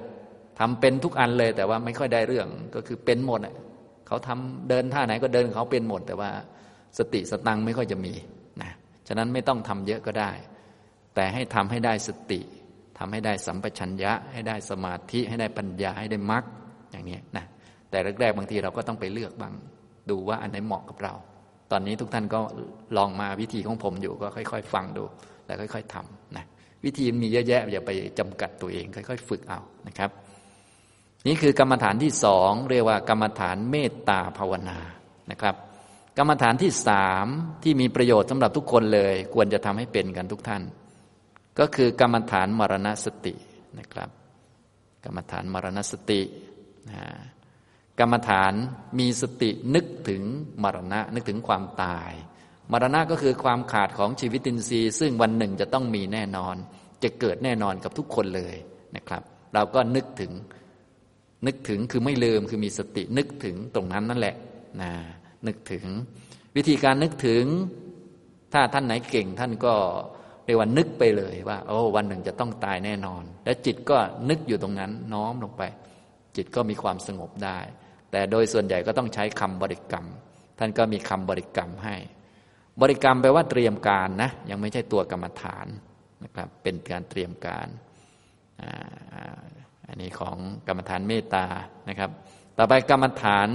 ทำเป็นทุกอันเลย แต่ว่าไม่ค่อยได้เรื่องก็คือเป็นหมดเขาทำเดินท่าไหนก็เดินเขาเป็นหมด แต่ว่าสติสตังไม่ค่อยจะมีนะฉะนั้นไม่ต้องทำเยอะก็ได้ แต่ให้ทำให้ได้สติทำให้ได้สัมปชัญญะ ให้ได้สมาธิให้ได้ปัญญาให้ได้มรรค อย่างนี้นะแต่แรกๆบางทีเราก็ต้องไปเลือกบ้าง ดูว่าอันไหนเหมาะกับเรา ตอนนี้ทุกท่านก็ลองมาวิธีของผมอยู่ก็ค่อย ๆ ฟังดู แล้วค่อย ๆทำนะวิธีมีเยอะแยะอย่าไปจำกัดตัวเอง ค่อย ๆ ฝึกเอานะครับ นี่คือกรรมฐานที่สองเรียกว่ากรรมฐานเมตตาภาวนานะครับ กรรมฐานที่สามที่มีประโยชน์สำหรับทุกคนเลย ควรจะทำให้เป็นกันทุกท่าน ก็คือกรรมฐานมรณสตินะครับ กรรมฐานมรณสติ กรรมฐานมีสตินึกถึงมรณะนึกถึงความตาย มรณะก็คือความขาดของชีวิตินทรีย์ ซึ่งวันหนึ่งจะต้องมีแน่นอน จะเกิดแน่นอนกับทุกคนเลยนะครับ เราก็นึกถึงนึกถึงคือไม่ลืมคือมีสตินึกถึงตรงนั้นนั่นแหละนะนึกถึง วิธีการนึกถึง ถ้าท่านไหนเก่งท่านก็เรียกว่านึกไปเลยว่า โอ้วันหนึ่งจะต้องตายแน่นอน และจิตก็นึกอยู่ตรงนั้นน้อมลงไป จิตก็มีความสงบได้ แต่โดยส่วนใหญ่ก็ต้องใช้คำบริกรรม ท่านก็มีคำบริกรรมให้ บริกรรมแปลว่าเตรียมการนะ ยังไม่ใช่ตัวกรรมฐานนะครับ เป็นการเตรียมการอันนี้ของกรรมฐานเมตตานะครับ ต่อไปกรรมฐาน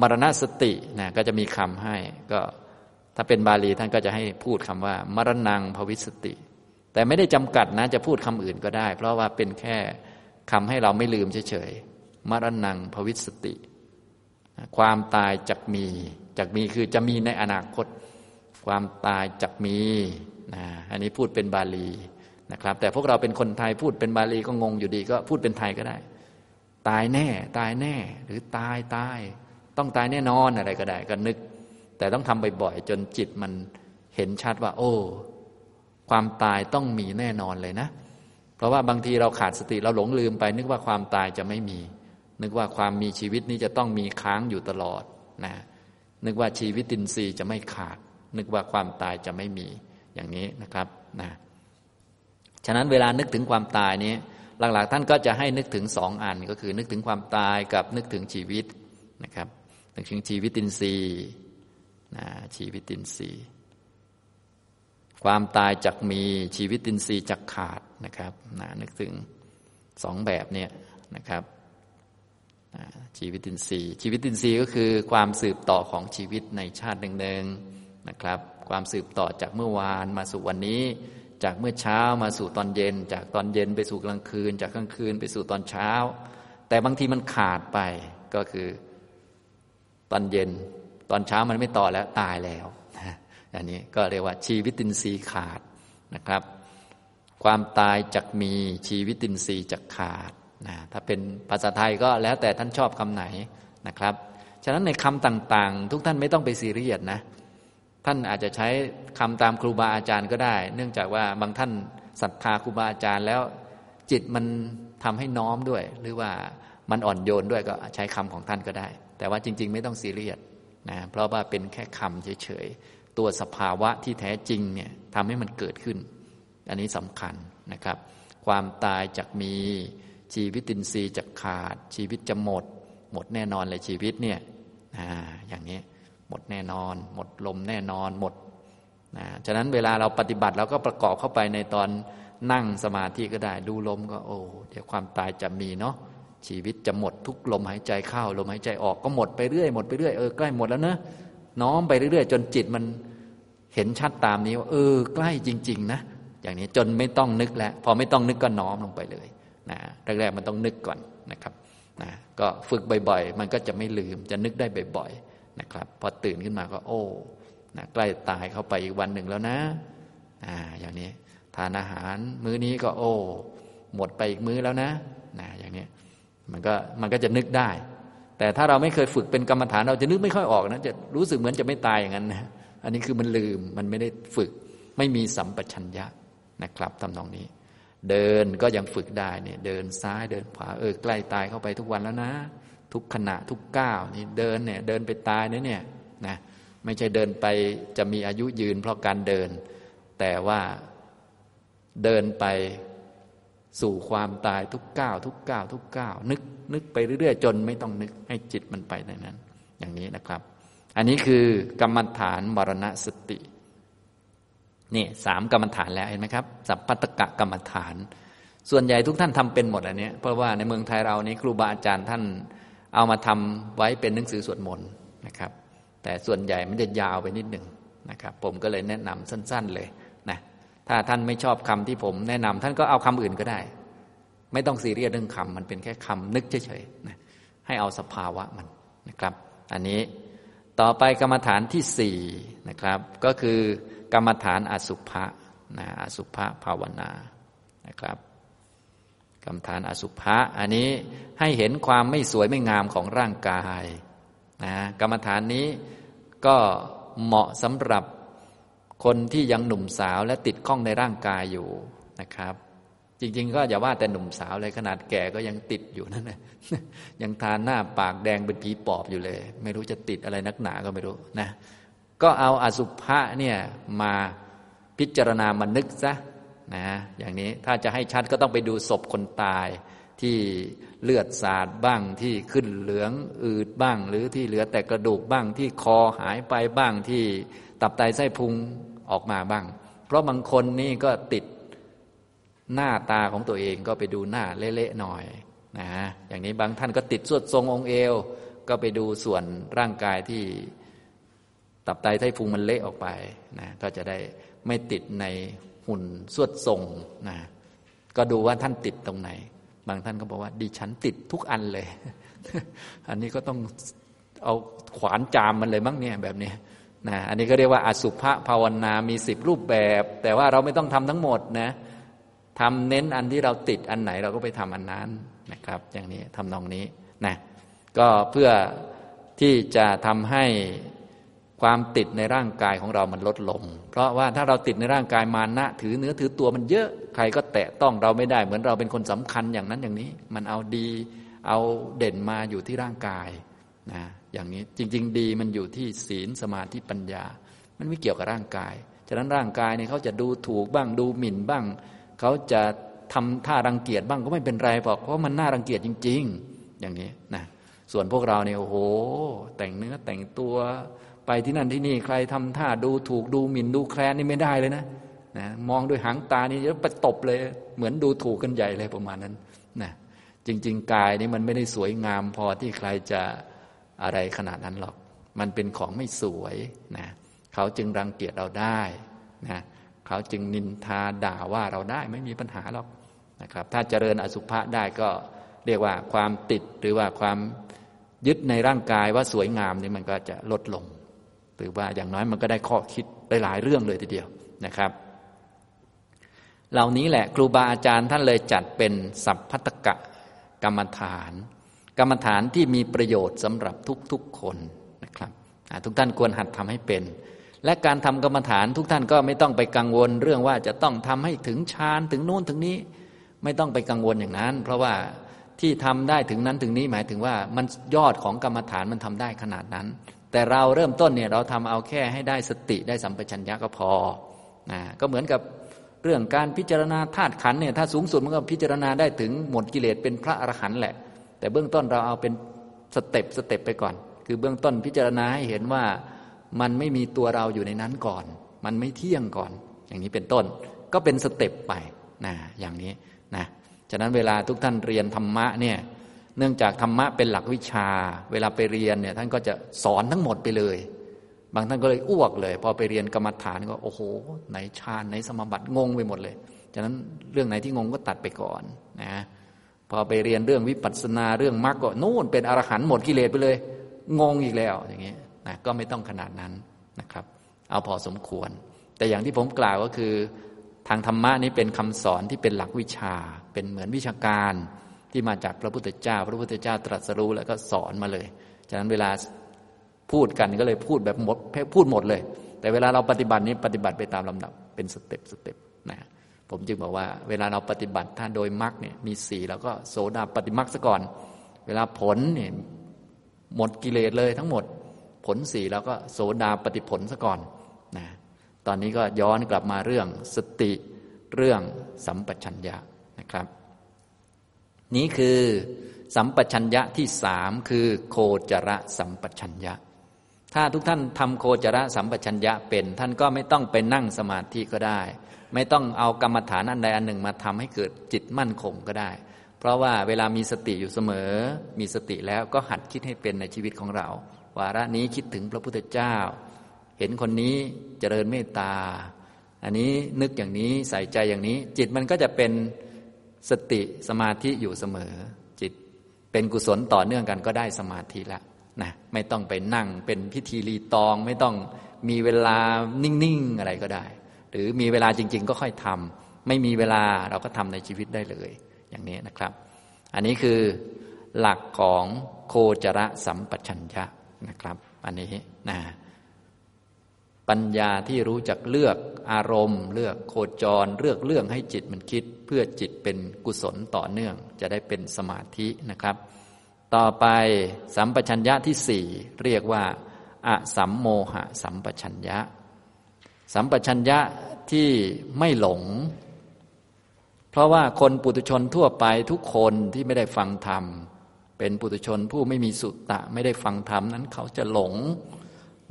มรณสตินะก็จะมีคำให้ก็ถ้าเป็นบาลีท่านก็จะให้พูดคำว่า มรณังภวิสติ แต่ไม่ได้จำกัดนะจะพูดคำอื่นก็ได้ เพราะว่าเป็นแค่คำให้เราไม่ลืมเฉย มรณังภวิสติ ความตายจักมีจักมีคือจะมีในอนาคต ความตายจักมีนะอันนี้พูดเป็นบาลีนะครับ แต่พวกเราเป็นคนไทยพูดเป็นบาลีก็งงอยู่ดีก็พูดเป็นไทยก็ได้ ตายแน่ ตายแน่ หรือตายตาย ต้องตายแน่นอนอะไรก็ได้ก็นึก แต่ต้องทำบ่อยๆจนจิตมันเห็นชัดว่า โอ้ความตายต้องมีแน่นอนเลยนะ เพราะว่าบางทีเราขาดสติเราหลงลืมไป นึกว่าความตายจะไม่มี นึกว่าความมีชีวิตนี้จะต้องมีค้างอยู่ตลอดนะนึกว่าชีวิตตินทรีย์จะไม่ขาด นึกว่าความตายจะไม่มีอย่างนี้นะครับนะฉะนั้นเวลานึกถึงความตายนี้ หลักๆ ท่านก็จะให้นึกถึงสองอันก็คือ นึกถึงความตายกับนึกถึงชีวิตนะครับ นึกถึงชีวิตินทรีย์นะชีวิตินทรีย์ ความตายจักมีชีวิตินทรีย์จักขาดนะครับนะนึกถึงสองแบบเนี่ยนะครับ ชีวิตินทรีย์ ชีวิตินทรีย์ก็คือความสืบต่อของชีวิตในชาติหนึ่งๆนะครับ ความสืบต่อจากเมื่อวานมาสู่วันนี้ จากเมื่อเช้ามาสู่ตอนเย็น จากตอนเย็นไปสู่กลางคืน จากกลางคืนไปสู่ตอนเช้า แต่บางทีมันขาดไปก็คือ ตอนเย็น ตอนเช้ามันไม่ต่อแล้วตายแล้วอันนี้ก็เรียกว่าชีวิตินทรีย์ขาดนะครับ ความตายจักมีชีวิตินทรีย์จักขาด นะถ้าเป็นภาษาไทยก็แล้วแต่ท่านชอบคำไหนนะครับ ฉะนั้นในคำต่างๆ ทุกท่านไม่ต้องไปซีเรียสนะ ท่านอาจจะใช้คำตามครูบาอาจารย์ก็ได้ เนื่องจากว่าบางท่านศรัทธาครูบาอาจารย์แล้ว จิตมันทำให้น้อมด้วย หรือว่ามันอ่อนโยนด้วยก็ใช้คำของท่านก็ได้ แต่ว่าจริง ๆ ไม่ต้องซีเรียสนะเพราะว่าเป็นแค่คำเฉยๆตัวสภาวะที่แท้จริงเนี่ยทำให้มันเกิดขึ้น อันนี้สำคัญนะครับ ความตายจากมี ชีวิตินทรีย์จะขาด ชีวิตจะหมด หมดแน่นอนเลยชีวิตเนี่ยอย่างนี้หมดแน่นอน หมดลมแน่นอนหมดนะฉะนั้นเวลาเราปฏิบัติเราก็ประกอบเข้าไปในตอนนั่งสมาธิก็ได้ ดูลมก็โอ้เดี๋ยวความตายจะมีเนาะชีวิตจะหมดทุกลมหายใจเข้าลมหายใจออกก็หมดไปเรื่อยหมดไปเรื่อยเออใกล้หมดแล้วเนะน้อมไปเรื่อยๆ จนจิตมันเห็นชัดตามนี้ว่าเออ ใกล้จริง ๆ นะอย่างนี้จนไม่ต้องนึกแล้ว พอไม่ต้องนึกก็น้อมลงไปเลย นะแรกๆมันต้องนึกก่อนนะครับนะก็ฝึกบ่อยๆ มันก็จะไม่ลืมจะนึกได้บ่อยๆนะครับพอตื่นขึ้นมาก็โอ้นะใกล้ตายเข้าไปอีกวันหนึ่งแล้วนะอ่าอย่างนี้ทานอาหารมื้อนี้ก็โอ้ หมดไปอีกมื้อแล้วนะนะอย่างนี้มันก็มันก็จะนึกได้ แต่ถ้าเราไม่เคยฝึกเป็นกรรมฐานเราจะนึกไม่ค่อยออกนะจะรู้สึกเหมือนจะไม่ตายอย่างนั้นนะอันนี้คือมันลืมมันไม่ได้ฝึก ไม่มีสัมปชัญญะนะครับทำนองนี้ เดินก็ยังฝึกได้เนี่ยเดินซ้ายเดินขวาเออใกล้ตายเข้าไปทุกวันแล้วนะ ทุกขณะทุกก้าวนี่เดินเนี่ยเดินไปตายเนี่ยเนี่ยนะไม่ใช่เดินไปจะมีอายุยืนเพราะการเดิน แต่ว่าเดินไปสู่ความตายทุกก้าวทุกก้าวทุกก้าวนึกนึกไปเรื่อยๆ จนไม่ต้องนึกให้จิตมันไปในนั้น อย่างนี้นะครับ อันนี้คือกรรมฐานมรณสติ นี่สามกรรมฐานแล้วเห็นไหมครับ สัพพัตกะกรรมฐาน ส่วนใหญ่ทุกท่านทำเป็นหมดอันนี้เพราะว่าในเมืองไทยเรานี้ครูบาอาจารย์ท่านเอามาทำไว้เป็นหนังสือสวดมนต์นะครับ แต่ส่วนใหญ่มันจะยาวไปนิดหนึ่งนะครับ ผมก็เลยแนะนำสั้น ๆเลยนะถ้าท่านไม่ชอบคำที่ผมแนะนำท่านก็เอาคำอื่นก็ได้ ไม่ต้องซีเรียสเรื่องคำมันเป็นแค่คำนึกเฉยๆนะให้เอาสภาวะมันนะครับ อันนี้ต่อไปกรรมฐานที่สี่นะครับ ก็คือ กรรมฐานอสุภะนะอสุภะภาวนานะครับกรรมฐานอสุภะอันนี้ให้เห็นความไม่สวยไม่งามของร่างกายนะกรรมฐานนี้ก็เหมาะสำหรับคนที่ยังหนุ่มสาวและติดข้องในร่างกายอยู่นะครับ จริง ๆ ก็อย่าว่าแต่หนุ่มสาวเลยขนาดแก่ก็ยังติดอยู่นั่นแหละยังทานหน้าปากแดงเป็นผีปอบอยู่เลย ไม่รู้จะติดอะไรนักหนาก็ไม่รู้นะ ก็เอาอสุภะเนี่ยมาพิจารณามานึกซะนะอย่างนี้ถ้าจะให้ชัดก็ต้องไปดูศพคนตาย ที่เลือดสาดบ้างที่ขึ้นเหลืองอืดบ้าง หรือที่เหลือแต่กระดูกบ้างที่คอหายไปบ้างที่ตับไตไส้พุงออกมาบ้าง เพราะบางคนนี่ก็ติดหน้าตาของตัวเองก็ไปดูหน้าเละๆหน่อยนะอย่างนี้บางท่านก็ติดสวดทรงองค์เอว ก็ไปดูส่วนร่างกายที่ ตับไตไส้พุงมันเละออกไปนะก็จะได้ไม่ติดในหุ่นสวดทรงนะก็ดูว่าท่านติดตรงไหน บางท่านก็บอกว่า ดิฉันติดทุกอันเลย อันนี้ก็ต้องเอาขวานจามมันเลยมั้งเนี่ยแบบนี้นะอันนี้ก็เรียกว่าอสุภะภาวนา มีสิบรูปแบบ แต่ว่าเราไม่ต้องทำทั้งหมดนะทำเน้นอันที่เราติดอันไหนเราก็ไปทำอันนั้นนะครับ อย่างนี้ทำนองนี้นะก็เพื่อที่จะทำให้ ความติดในร่างกายของเรามันลดลง เพราะว่าถ้าเราติดในร่างกายมานะถือเนื้อถือตัวมันเยอะใครก็แตะต้องเราไม่ได้ เหมือนเราเป็นคนสำคัญอย่างนั้นอย่างนี้ มันเอาดี เอาเด่นมาอยู่ที่ร่างกายนะอย่างนี้จริง ๆ ดีมันอยู่ที่ศีลสมาธิปัญญา มันไม่เกี่ยวกับร่างกายฉะนั้นร่างกายเนี่ยเขาจะดูถูกบ้างดูหมิ่นบ้าง เขาจะทำท่ารังเกียจบ้างก็ไม่เป็นไรบอกเพราะมันน่ารังเกียจจริง ๆ อย่างนี้นะส่วนพวกเราเนี่ยโอ้โห แต่งเนื้อแต่งตัว ไปที่นั่นที่นี่ใครทำท่าดูถูกดูหมิ่นดูแคลนนี่ไม่ได้เลยนะนะมองด้วยหางตานี่จะไปตบเลย เหมือนดูถูกกันใหญ่เลยประมาณนั้นนะจริง ๆ กายนี่มันไม่ได้สวยงามพอที่ใครจะอะไรขนาดนั้นหรอก มันเป็นของไม่สวยนะเขาจึงรังเกียจเราได้นะเขาจึงนินทาด่าว่าเราได้ไม่มีปัญหาหรอกนะครับ ถ้าเจริญอสุภะได้ก็เรียกว่าความติดหรือว่าความยึดในร่างกายว่าสวยงามนี่มันก็จะลดลง หรือว่าอย่างน้อยมันก็ได้ข้อคิดหลายเรื่องเลยทีเดียวนะครับ เหล่านี้แหละครูบาอาจารย์ท่านเลยจัดเป็นสัพพัตกะกรรมฐาน กรรมฐานที่มีประโยชน์สำหรับทุกๆคนนะครับทุกท่านควรหัดทำให้เป็น และการทำกรรมฐานทุกท่านก็ไม่ต้องไปกังวลเรื่องว่าจะต้องทำให้ถึงฌานถึงโน้นถึงนี้ ไม่ต้องไปกังวลอย่างนั้น เพราะว่าที่ทำได้ถึงนั้นถึงนี้หมายถึงว่ามันยอดของกรรมฐานมันทำได้ขนาดนั้น แต่เราเริ่มต้นเนี่ยเราทำเอาแค่ให้ได้สติได้สัมปชัญญะก็พอนะก็เหมือนกับเรื่องการพิจารณาธาตุขันธ์เนี่ยถ้าสูงสุดมันก็พิจารณาได้ถึงหมดกิเลสเป็นพระอรหันต์แหละ แต่เบื้องต้นเราเอาเป็น step step ไปก่อน คือเบื้องต้นพิจารณาให้เห็นว่ามันไม่มีตัวเราอยู่ในนั้นก่อน มันไม่เที่ยงก่อน อย่างนี้เป็นต้น ก็เป็น step ไปนะอย่างนี้นะฉะนั้นเวลาทุกท่านเรียนธรรมะเนี่ย เนื่องจากธรรมะเป็นหลักวิชา เวลาไปเรียนเนี่ยท่านก็จะสอนทั้งหมดไปเลย บางท่านก็เลยอ้วกเลย พอไปเรียนกรรมฐานก็โอ้โห ไหนฌานไหนสมบัติงงไปหมดเลย ฉะนั้นเรื่องไหนที่งงก็ตัดไปก่อนนะพอไปเรียนเรื่องวิปัสสนาเรื่องมรรคก็นู่นเป็นอรหันต์หมดกิเลสไปเลย งงอีกแล้วอย่างนี้นะก็ไม่ต้องขนาดนั้นนะครับ เอาพอสมควร แต่อย่างที่ผมกล่าวก็คือ ทางธรรมะนี้เป็นคำสอนที่เป็นหลักวิชา เป็นเหมือนวิชาการ ที่มาจากพระพุทธเจ้า พระพุทธเจ้าตรัสรู้แล้วก็สอนมาเลย ฉะนั้นเวลาพูดกันก็เลยพูดแบบหมดพูดหมดเลย แต่เวลาเราปฏิบัตินี้ปฏิบัติไปตามลำดับเป็นสเต็ปสเต็ปนะผมจึงบอกว่า เวลาเราปฏิบัติถ้าโดยมรรคเนี่ยมีสี่แล้วก็โสดาปฏิมรรคซะก่อน เวลาผลเนี่ยหมดกิเลสเลยทั้งหมดผลสี่แล้วก็โสดาปฏิผลซะก่อนนะตอนนี้ก็ย้อนกลับมาเรื่องสติเรื่องสัมปชัญญะนะครับ นี้คือสัมปชัญญะที่สามคือโคจรสัมปชัญญะ ถ้าทุกท่านทำโคจรสัมปชัญญะเป็น ท่านก็ไม่ต้องไปนั่งสมาธิก็ได้ ไม่ต้องเอากรรมฐานอันใดอันหนึ่งมาทำให้เกิดจิตมั่นคงก็ได้ เพราะว่าเวลามีสติอยู่เสมอ มีสติแล้วก็หัดคิดให้เป็นในชีวิตของเรา วาระนี้คิดถึงพระพุทธเจ้า เห็นคนนี้เจริญเมตตา อันนี้นึกอย่างนี้ใส่ใจอย่างนี้ จิตมันก็จะเป็น สติสมาธิอยู่เสมอ จิตเป็นกุศลต่อเนื่องกันก็ได้สมาธิแล้วนะไม่ต้องไปนั่งเป็นพิธีรีตอง ไม่ต้องมีเวลานิ่งๆอะไรก็ได้ หรือมีเวลาจริง ๆ ก็ค่อยทำไม่มีเวลาเราก็ทำในชีวิตได้เลย อย่างนี้นะครับ อันนี้คือหลักของโคจรสัมปชัญญะนะครับ อันนี้นะ ปัญญาที่รู้จักเลือกอารมณ์ เลือกโคจร เลือกเรื่องให้จิตมันคิด เพื่อจิตเป็นกุศลต่อเนื่อง จะได้เป็นสมาธินะครับ ต่อไปสัมปชัญญะที่สี่เรียกว่าอะสัมโมหะสัมปชัญญะ สัมปชัญญะที่ไม่หลง เพราะว่าคนปุถุชนทั่วไปทุกคนที่ไม่ได้ฟังธรรม เป็นปุถุชนผู้ไม่มีสุตตะไม่ได้ฟังธรรมนั้นเขาจะหลง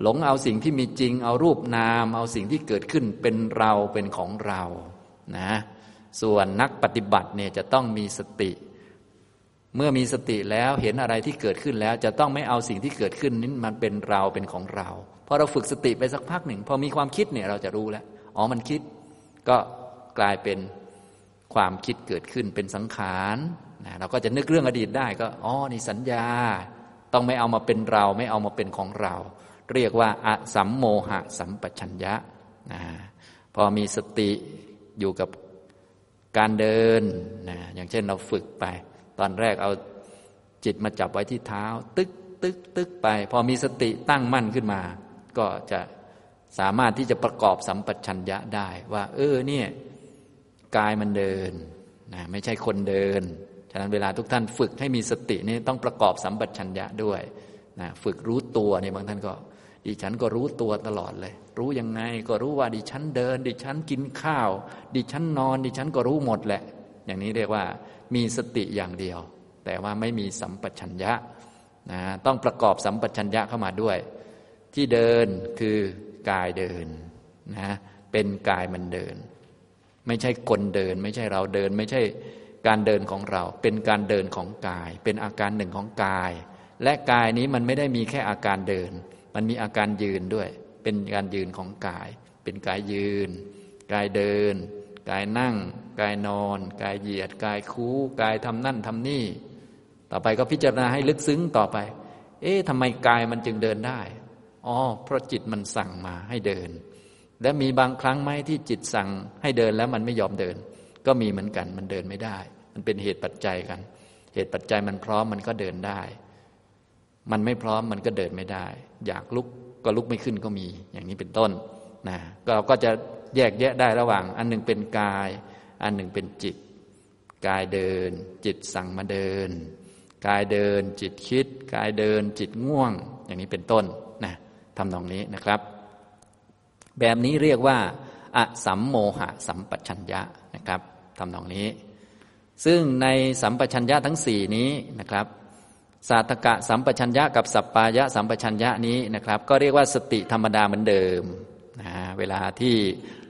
หลงเอาสิ่งที่มีจริง เอารูปนาม เอาสิ่งที่เกิดขึ้นเป็นเราเป็นของเรานะส่วนนักปฏิบัติเนี่ยจะต้องมีสติ เมื่อมีสติแล้วเห็นอะไรที่เกิดขึ้นแล้ว จะต้องไม่เอาสิ่งที่เกิดขึ้นนี้มันเป็นเราเป็นของเราพอเราฝึกสติไปสักพักหนึ่งพอมีความคิดเนี่ยเราจะรู้แล้วอ๋อมันคิด ก็กลายเป็นความคิดเกิดขึ้นเป็นสังขารนะเราก็จะนึกเรื่องอดีตได้ก็อ๋อนี่สัญญา ต้องไม่เอามาเป็นเรา ไม่เอามาเป็นของเรา เรียกว่าอสัมโมหะสัมปชัญญะนะพอมีสติอยู่กับการเดินนะอย่างเช่นเราฝึกไป ตอนแรกเอาจิตมาจับไว้ที่เท้า ตึกตึกตึกไป พอมีสติตั้งมั่นขึ้นมา ก็จะสามารถที่จะประกอบสัมปชัญญะได้ว่า เออเนี่ยกายมันเดินนะไม่ใช่คนเดิน ฉะนั้นเวลาทุกท่านฝึกให้มีสตินี่ต้องประกอบสัมปชัญญะด้วยนะฝึกรู้ตัวเนี่ยบางท่านก็ ดิฉันก็รู้ตัวตลอดเลย รู้ยังไงก็รู้ว่าดิฉันเดิน ดิฉันกินข้าว ดิฉันนอน ดิฉันก็รู้หมดแหละ อย่างนี้เรียกว่ามีสติอย่างเดียว แต่ว่าไม่มีสัมปชัญญะนะต้องประกอบสัมปชัญญะเข้ามาด้วย ที่เดินคือกายเดินนะเป็นกายมันเดิน ไม่ใช่คนเดิน ไม่ใช่เราเดิน ไม่ใช่การเดินของเรา เป็นการเดินของกาย เป็นอาการหนึ่งของกาย และกายนี้มันไม่ได้มีแค่อาการเดิน มันมีอาการยืนด้วย เป็นการยืนของกาย เป็นกายยืน กายเดิน กายนั่ง กายนอน กายเหยียด กายคู้ กายทำนั่นทำนี่ ต่อไปก็พิจารณาให้ลึกซึ้งต่อไป เอ๊ะทำไมกายมันจึงเดินได้ อ๋อ เพราะจิตมันสั่งมาให้เดิน และมีบางครั้งไหมที่จิตสั่งให้เดินแล้วมันไม่ยอมเดิน ก็มีเหมือนกัน มันเดินไม่ได้ มันเป็นเหตุปัจจัยกัน เหตุปัจจัยมันพร้อมมันก็เดินได้ มันไม่พร้อมมันก็เดินไม่ได้ อยากลุกก็ลุกไม่ขึ้นก็มี อย่างนี้เป็นต้นนะเราก็จะแยกแยะได้ระหว่าง อันหนึ่งเป็นกาย อันหนึ่งเป็นจิต กายเดิน จิตสั่งมาเดิน กายเดิน จิตคิด กายเดิน จิตง่วง อย่างนี้เป็นต้นนะทำตรงนี้นะครับ แบบนี้เรียกว่าอสัมโมหะสัมปชัญญะนะครับทำตรงนี้ ซึ่งในสัมปชัญญะทั้งสี่นี้นะครับ สาตกะสัมปชัญญะกับสัปปายะสัมปชัญญะนี้นะครับ ก็เรียกว่าสติธรรมดาเหมือนเดิมนะเวลาที่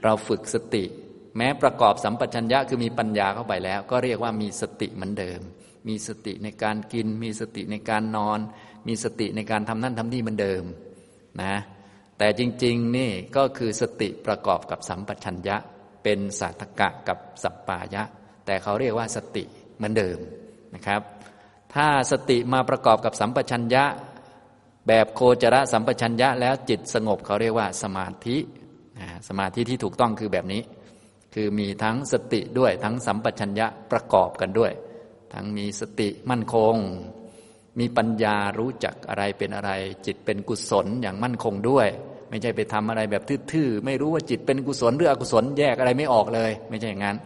เราฝึกสติ แม้ประกอบสัมปชัญญะคือมีปัญญาเข้าไปแล้ว ก็เรียกว่ามีสติเหมือนเดิม มีสติในการกิน มีสติในการนอน มีสติในการทำนั่นทำนี่เหมือนเดิมนะแต่จริงๆนี่ก็คือสติประกอบกับสัมปชัญญะ เป็นสาตกะกับสัปปายะ แต่เขาเรียกว่าสติเหมือนเดิมนะครับ ถ้าสติมาประกอบกับสัมปชัญญะ แบบโคจรสัมปชัญญะแล้วจิตสงบเขาเรียกว่าสมาธิสมาธิที่ถูกต้องคือแบบนี้ คือมีทั้งสติด้วยทั้งสัมปชัญญะประกอบกันด้วย ทั้งมีสติมั่นคง มีปัญญารู้จักอะไรเป็นอะไร จิตเป็นกุศลอย่างมั่นคงด้วย ไม่ใช่ไปทำอะไรแบบทื่อๆไม่รู้ว่าจิตเป็นกุศลหรืออกุศลแยกอะไรไม่ออกเลย ไม่ใช่อย่างนั้น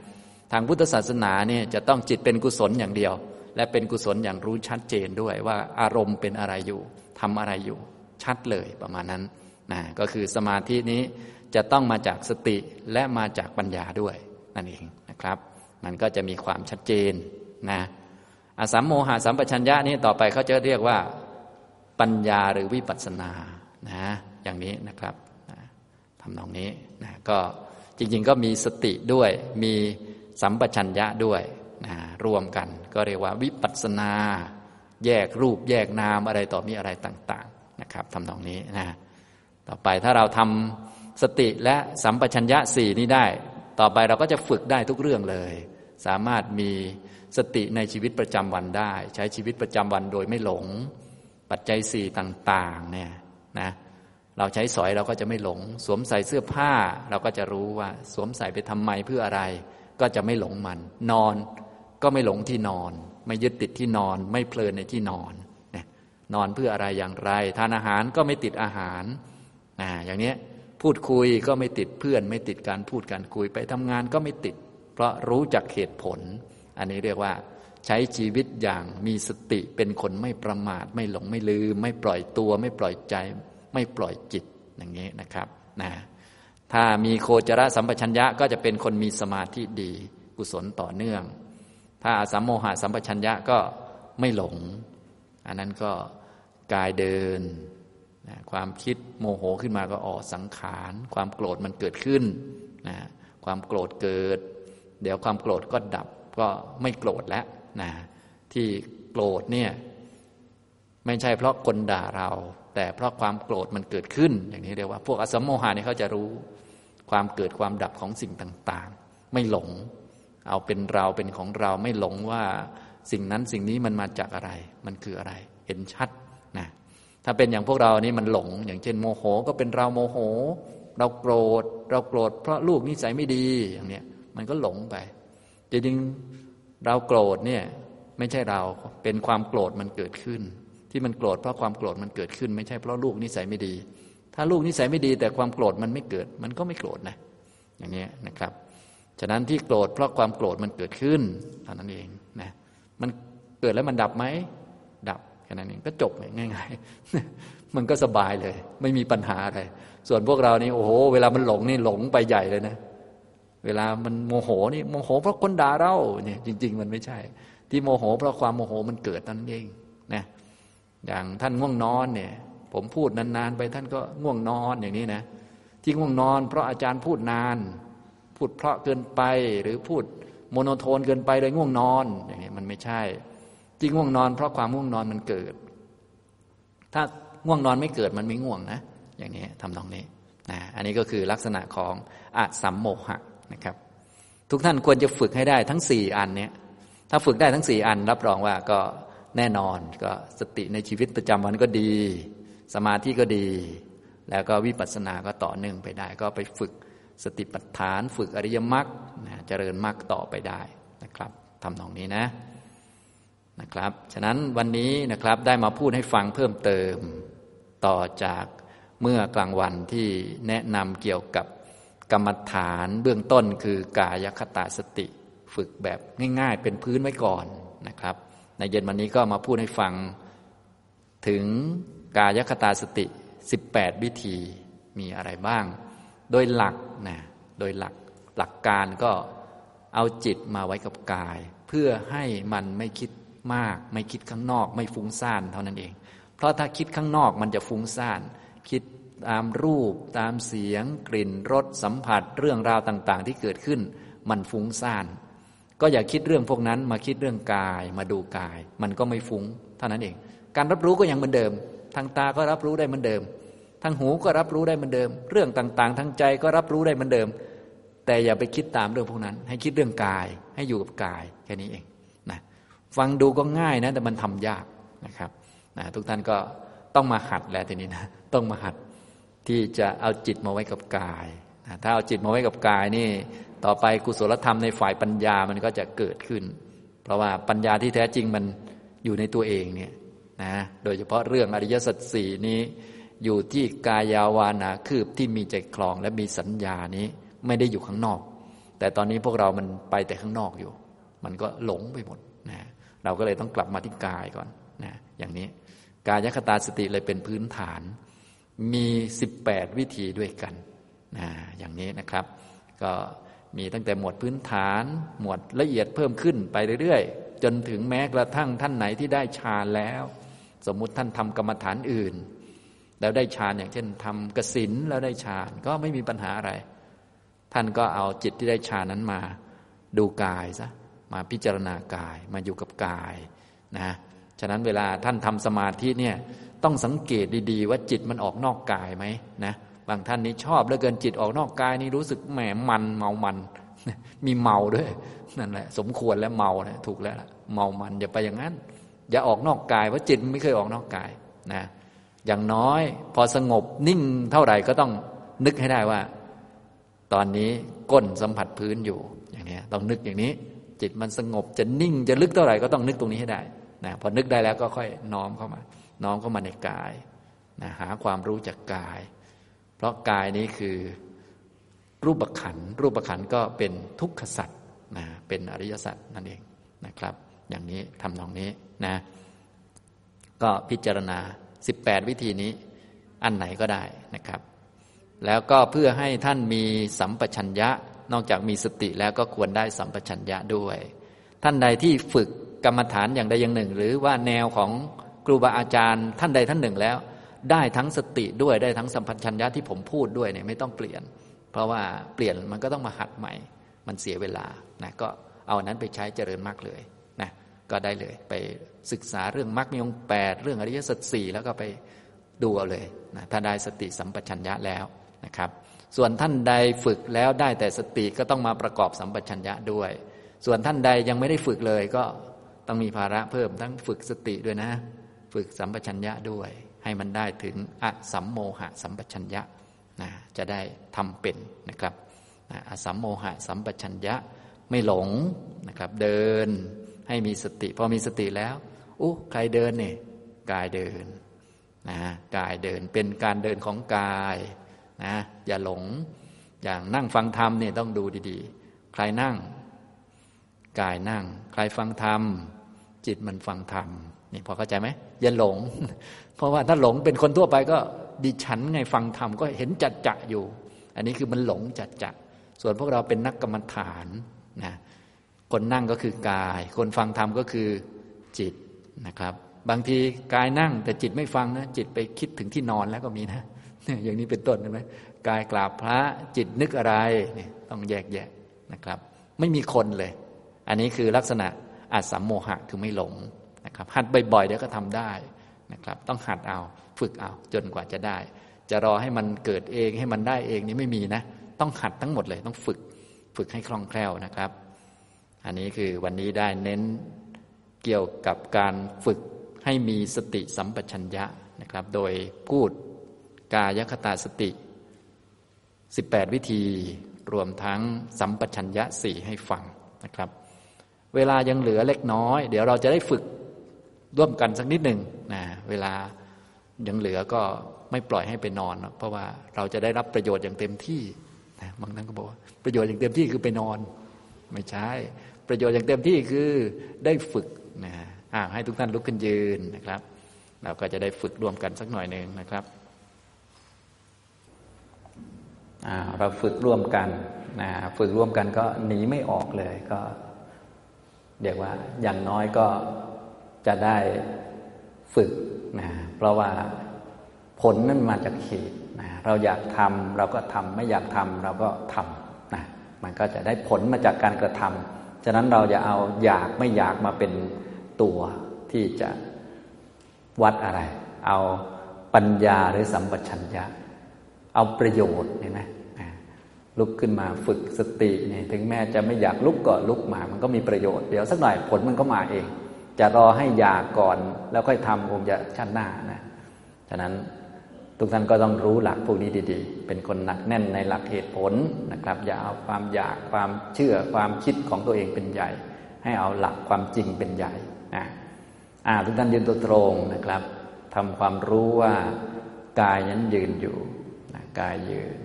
ทางพุทธศาสนาเนี่ยจะต้องจิตเป็นกุศลอย่างเดียว และเป็นกุศลอย่างรู้ชัดเจนด้วยว่าอารมณ์เป็นอะไรอยู่ทำอะไรอยู่ ชัดเลยประมาณนั้นนะก็คือสมาธินี้จะต้องมาจากสติและมาจากปัญญาด้วยนั่นเองนะครับ มันก็จะมีความชัดเจนนะอสัมโมหะสัมปชัญญะนี้ต่อไปเขาจะเรียกว่าปัญญาหรือวิปัสสนานะอย่างนี้นะครับนะทำนองนี้นะก็จริงๆก็มีสติด้วยมีสัมปชัญญะด้วย นะรวมกัน ก็เรียกว่าวิปัสนา แยกรูปแยกนามอะไรต่อมีอะไรต่าง ๆนะครับทำตรงนี้นะต่อไปถ้าเราทำสติและสัมปชัญญะสี่นี้ได้ ต่อไปเราก็จะฝึกได้ทุกเรื่องเลย สามารถมีสติในชีวิตประจำวันได้ ใช้ชีวิตประจำวันโดยไม่หลง ปัจจัยสี่ต่างๆเนี่ยนะเราใช้สอยเราก็จะไม่หลง สวมใส่เสื้อผ้า เราก็จะรู้ว่า สวมใส่ไปทำไมเพื่ออะไร ก็จะไม่หลงมัน นอน ก็ไม่หลงที่นอน ไม่ยึดติดที่นอน ไม่เพลินในที่นอนนอนเพื่ออะไรอย่างไร ทานอาหารก็ไม่ติดอาหารนะอย่างนี้พูดคุยก็ไม่ติดเพื่อน ไม่ติดการพูดการคุยไปทำงานก็ไม่ติด เพราะรู้จักเหตุผล อันนี้เรียกว่า ใช้ชีวิตอย่างมีสติเป็นคนไม่ประมาท ไม่หลงไม่ลืม ไม่ปล่อยตัว ไม่ปล่อยใจ ไม่ปล่อยจิตอย่างนี้นะครับนะถ้ามีโคจรสัมปชัญญะก็จะเป็นคนมีสมาธิดี กุศลต่อเนื่อง ถ้าสัมโมหะสัมปชัญญะก็ไม่หลง อันนั้นก็กายเดินนะความคิดโมโหขึ้นมาก็ออกสังขาร ความโกรธมันเกิดขึ้นนะความโกรธเกิด เดี๋ยวความโกรธก็ดับก็ไม่โกรธแล้วนะที่โกรธเนี่ยไม่ใช่เพราะคนด่าเรา แต่เพราะความโกรธมันเกิดขึ้น อย่างนี้เรียกว่า พวกอสมโมหะนี่เขาจะรู้ความเกิดความดับของสิ่งต่าง ๆ ไม่หลง เอาเป็นเราเป็นของเราไม่หลงว่าสิ่งนั้นสิ่งนี้มันมาจากอะไร มันคืออะไร เห็นชัดนะถ้าเป็นอย่างพวกเรานี่มันหลง อย่างเช่น โมโหก็เป็นเราโมโห เราโกรธ เราโกรธเพราะลูกนิสัยไม่ดีอย่างเนี้ยมันก็หลงไปจริงเราโกรธเนี่ยไม่ใช่เราเป็นความโกรธมันเกิดขึ้น ที่มันโกรธเพราะความโกรธมันเกิดขึ้น ไม่ใช่เพราะลูกนิสัยไม่ดี ถ้าลูกนิสัยไม่ดีแต่ความโกรธมันไม่เกิด มันก็ไม่โกรธนะอย่างนี้นะครับ ฉะนั้นที่โกรธเพราะความโกรธมันเกิดขึ้นเท่านั้นเองนะมันเกิดแล้วมันดับไหมดับแค่นั้นเองก็จบง่ายๆมันก็สบายเลย ไม่มีปัญหาอะไรส่วนพวกเรานี่โอ้โห เวลามันหลงนี่หลงไปใหญ่เลยนะ เวลามันโมโหนี่โมโหเพราะคนด่าเราเนี่ย จริง ๆ มันไม่ใช่ ที่โมโห เพราะความโมโหมันเกิดนั่นเองนะอย่างท่านง่วงนอนเนี่ย ผมพูดนานๆไปท่านก็ง่วงนอนอย่างนี้นะที่ง่วงนอน เพราะอาจารย์พูดนาน พูดเพราะเกินไป หรือพูดโมโนโทนเกินไปเลยง่วงนอนอย่างนี้มันไม่ใช่ จริงง่วงนอน เพราะความง่วงนอนมันเกิด ถ้าง่วงนอนไม่เกิดมันไม่ง่วงนะ อย่างนี้ทำตรงนี้นะอันนี้ก็คือลักษณะของอสัมโมหะนะครับ ทุกท่านควรจะฝึกให้ได้ทั้งสี่อันเนี้ยถ้าฝึกได้ทั้งสี่อัน รับรองว่าก็แน่นอนก็สติในชีวิตประจำวันก็ดี สมาธิก็ดี แล้วก็วิปัสสนาก็ต่อเนื่องไปได้ ก็ไปฝึก สติปัฏฐานฝึกอริยมรรคนะเจริญมรรคต่อไปได้นะครับทำตรงนี้นะนะครับ ฉะนั้นวันนี้นะครับได้มาพูดให้ฟังเพิ่มเติมต่อจากเมื่อกลางวันที่แนะนำเกี่ยวกับกรรมฐานเบื้องต้นคือกายคตาสติ ฝึกแบบง่าย ๆ เป็นพื้นไว้ก่อนนะครับ ในเย็นวันนี้ก็มาพูดให้ฟังถึงกายคตาสติ 18 วิธีมีอะไรบ้าง โดยหลักนะโดยหลักหลักการก็เอาจิตมาไว้กับกาย เพื่อให้มันไม่คิดมาก ไม่คิดข้างนอก ไม่ฟุ้งซ่านเท่านั้นเอง เพราะถ้าคิดข้างนอกมันจะฟุ้งซ่าน คิดตามรูป ตามเสียง กลิ่นรสสัมผัส เรื่องราวต่างๆ ที่เกิดขึ้น มันฟุ้งซ่าน ก็อย่าคิดเรื่องพวกนั้นมาคิดเรื่องกายมาดูกาย มันก็ไม่ฟุ้งเท่านั้นเอง การรับรู้ก็ยังเหมือนเดิม ทางตาก็รับรู้ได้เหมือนเดิม ทางหูก็รับรู้ได้เหมือนเดิม เรื่องต่างๆ ทางใจก็รับรู้ได้เหมือนเดิม แต่อย่าไปคิดตามเรื่องพวกนั้น ให้คิดเรื่องกาย ให้อยู่กับกายแค่นี้เองนะฟังดูก็ง่ายนะแต่มันทำยากนะครับนะทุกท่านก็ต้องมาหัดแล้วทีนี้นะต้องมาหัดที่จะเอาจิตมาไว้กับกายถ้าเอาจิตมาไว้กับกายนี่ ต่อไปกุศลธรรมในฝ่ายปัญญามันก็จะเกิดขึ้น เพราะว่าปัญญาที่แท้จริงมันอยู่ในตัวเองเนี่ยนะโดยเฉพาะเรื่องอริยสัจสี่นี้ อยู่ที่กายาวานาคืบที่มีใจคลองและมีสัญญานี้ไม่ได้อยู่ข้างนอก แต่ตอนนี้พวกเรามันไปแต่ข้างนอกอยู่ มันก็หลงไปหมดนะเราก็เลยต้องกลับมาที่กายก่อนนะอย่างนี้กายคตาสติเลยเป็นพื้นฐาน มี 18 วิธีด้วยกันนะอย่างนี้นะครับ ก็มีตั้งแต่หมวดพื้นฐาน หมวดละเอียดเพิ่มขึ้นไปเรื่อยๆ จนถึงแม้กระทั่งท่านไหนที่ได้ฌานแล้ว สมมุติท่านทำกรรมฐานอื่น แล้วได้ฌานอย่างเช่นทำกสินแล้วได้ฌานก็ไม่มีปัญหาอะไร ท่านก็เอาจิตที่ได้ฌานนั้นมาดูกายซะมาพิจารณากายมาอยู่กับกายนะฉะนั้นเวลาท่านทำสมาธิเนี่ยต้องสังเกตดีๆ ว่าจิตมันออกนอกกายไหมนะบางท่านนี้ชอบเหลือเกินจิตออกนอกกายนี่รู้สึกแหมมันเมามัน มีเมาด้วยนั่นแหละสมควรแล้วเมานะถูกแล้วเมามันอย่าไปอย่างนั้น อย่าออกนอกกายเพราะจิตไม่เคยออกนอกกายนะ อย่างน้อย พอสงบนิ่งเท่าไหร่ก็ต้องนึกให้ได้ว่า ตอนนี้ก้นสัมผัสพื้นอยู่อย่างนี้ต้องนึกอย่างนี้ จิตมันสงบจะนิ่งจะลึกเท่าไหร่ก็ต้องนึกตรงนี้ให้ได้นะพอนึกได้แล้วก็ค่อยน้อมเข้ามา น้อมเข้ามาในกายนะหาความรู้จากกาย เพราะกายนี้คือรูปขันรูปขันก็เป็นทุกขสัตว์นะเป็นอริยสัจนั่นเองนะครับ อย่างนี้ทำตรงนี้นะ ก็พิจารณา 18 วิธีนี้อันไหนก็ได้นะครับ แล้วก็เพื่อให้ท่านมีสัมปชัญญะ นอกจากมีสติแล้วก็ควรได้สัมปชัญญะด้วย ท่านใดที่ฝึกกรรมฐานอย่างใดอย่างหนึ่ง หรือว่าแนวของครูบาอาจารย์ ท่านใดท่านหนึ่งแล้ว ได้ทั้งสติด้วยได้ทั้งสัมปชัญญะที่ผมพูดด้วยเนี่ยไม่ต้องเปลี่ยน เพราะว่าเปลี่ยนมันก็ต้องมาหัดใหม่ มันเสียเวลานะก็เอานั้นไปใช้เจริญมากเลยนะก็ได้เลยไป ศึกษาเรื่องมรรคมีองแปดเรื่องอริยสัจสี่แล้วก็ไปดูเอาเลยนะถ้าได้สติสัมปชัญญะแล้วนะครับ ส่วนท่านใดฝึกแล้วได้แต่สติก็ต้องมาประกอบสัมปชัญญะด้วย ส่วนท่านใดยังไม่ได้ฝึกเลยก็ต้องมีภาระเพิ่มทั้งฝึกสติด้วยนะ ฝึกสัมปชัญญะด้วย ให้มันได้ถึงอสัมโมหะสัมปชัญญะนะจะได้ทำเป็นนะครับอสัมโมหะสัมปชัญญะไม่หลงนะครับ เดินให้มีสติ พอมีสติแล้ว อู้ใครเดินเนี่ยกายเดินนะกายเดินเป็นการเดินของกายนะอย่าหลง อย่างนั่งฟังธรรมเนี่ยต้องดูดีๆ ใครนั่ง กายนั่ง ใครฟังธรรม จิตมันฟังธรรมนี่พอเข้าใจไหมอย่าหลง เพราะว่าถ้าหลงเป็นคนทั่วไปก็ดิฉันไงฟังธรรมก็เห็นจัดจะอยู่ อันนี้คือมันหลงจัดจะส่วนพวกเราเป็นนักกรรมฐานนะคนนั่งก็คือกาย คนฟังธรรมก็คือจิต นะครับ บางทีกายนั่งแต่จิตไม่ฟังนะจิตไปคิดถึงที่นอนแล้วก็มีนะอย่างนี้เป็นต้นใช่ไหมกายกราบพระจิตนึกอะไรนี่ต้องแยกแยะนะครับ ไม่มีคนเลย อันนี้คือลักษณะอาสัมโมหะคือไม่หลงนะครับ หัดบ่อยๆเดี๋ยวก็ทำได้นะครับ ต้องหัดเอาฝึกเอาจนกว่าจะได้ จะรอให้มันเกิดเองให้มันได้เองนี่ไม่มีนะ ต้องหัดทั้งหมดเลยต้องฝึก ฝึกให้คล่องแคล่วนะครับ อันนี้คือวันนี้ได้เน้น เกี่ยวกับการฝึกให้มีสติสัมปชัญญะนะครับ โดยพูดกายคตาสติ 18 วิธีรวมทั้งสัมปชัญญะสี่ให้ฟังนะครับ เวลายังเหลือเล็กน้อย เดี๋ยวเราจะได้ฝึกร่วมกันสักนิดหนึ่งนะเวลายังเหลือก็ไม่ปล่อยให้ไปนอน เพราะว่าเราจะได้รับประโยชน์อย่างเต็มที่นะบางท่านก็บอกว่าประโยชน์อย่างเต็มที่คือไปนอน ไม่ใช่ ประโยชน์อย่างเต็มที่คือได้ฝึก นะให้ทุกท่านลุกขึ้นยืนนะครับ เราก็จะได้ฝึกร่วมกันสักหน่อยหนึ่งนะครับเราฝึกร่วมกันนะฝึกร่วมกันก็หนีไม่ออกเลยก็เรียกว่าอย่างน้อยก็จะได้ฝึกนะเพราะว่าผลนั้นมาจากเหตุนะเราอยากทำเราก็ทำไม่อยากทำเราก็ทำนะมันก็จะได้ผลมาจากการกระทำฉะนั้นเราจะเอาอยากไม่อยากมาเป็น ตัวที่จะวัดอะไร เอาปัญญาหรือสัมปชัญญะ เอาประโยชน์เห็นไหมลุกขึ้นมาฝึกสติเนี่ยถึงแม้จะไม่อยากลุกก็ลุกมา มันก็มีประโยชน์เดี๋ยวสักหน่อยผลมันก็มาเอง จะรอให้อยากก่อนแล้วค่อยทำคงจะชั้นหน้านะฉะนั้นทุกท่านก็ต้องรู้หลักพวกนี้ดีๆ เป็นคนหนักแน่นในหลักเหตุผลนะครับ อย่าเอาความอยากความเชื่อความคิดของตัวเองเป็นใหญ่ ให้เอาหลักความจริงเป็นใหญ่ อ่าทุกท่านยืนตัวตรงนะครับทำความรู้ว่ากายนั้นยืนอยู่นะกายยืน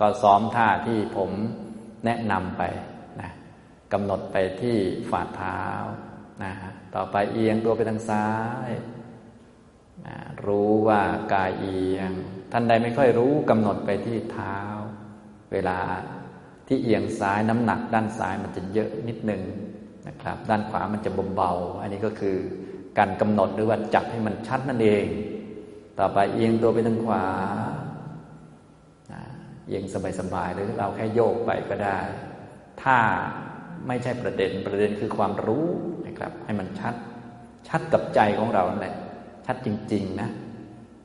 ก็ซ้อมท่าที่ผมแนะนำไปนะกำหนดไปที่ฝ่าเท้านะต่อไปเอียงตัวไปทางซ้ายนะรู้ว่ากายเอียง ท่านใดไม่ค่อยรู้กำหนดไปที่เท้า เวลาที่เอียงซ้ายน้ำหนัก ด้านซ้ายมันจะเยอะนิดนึงนะครับ ด้านขวามันจะเบาๆอันนี้ก็คือ การกำหนดหรือว่าจับให้มันชัดนั่นเอง ต่อไปเอียงตัวไปทางขวาเอียงสบายๆหรือเราแค่โยกไปก็ได้ ถ้าไม่ใช่ประเด็นประเด็นคือความรู้นะครับ ให้มันชัด ชัดกับใจของเราแหละชัดจริง ๆ นะ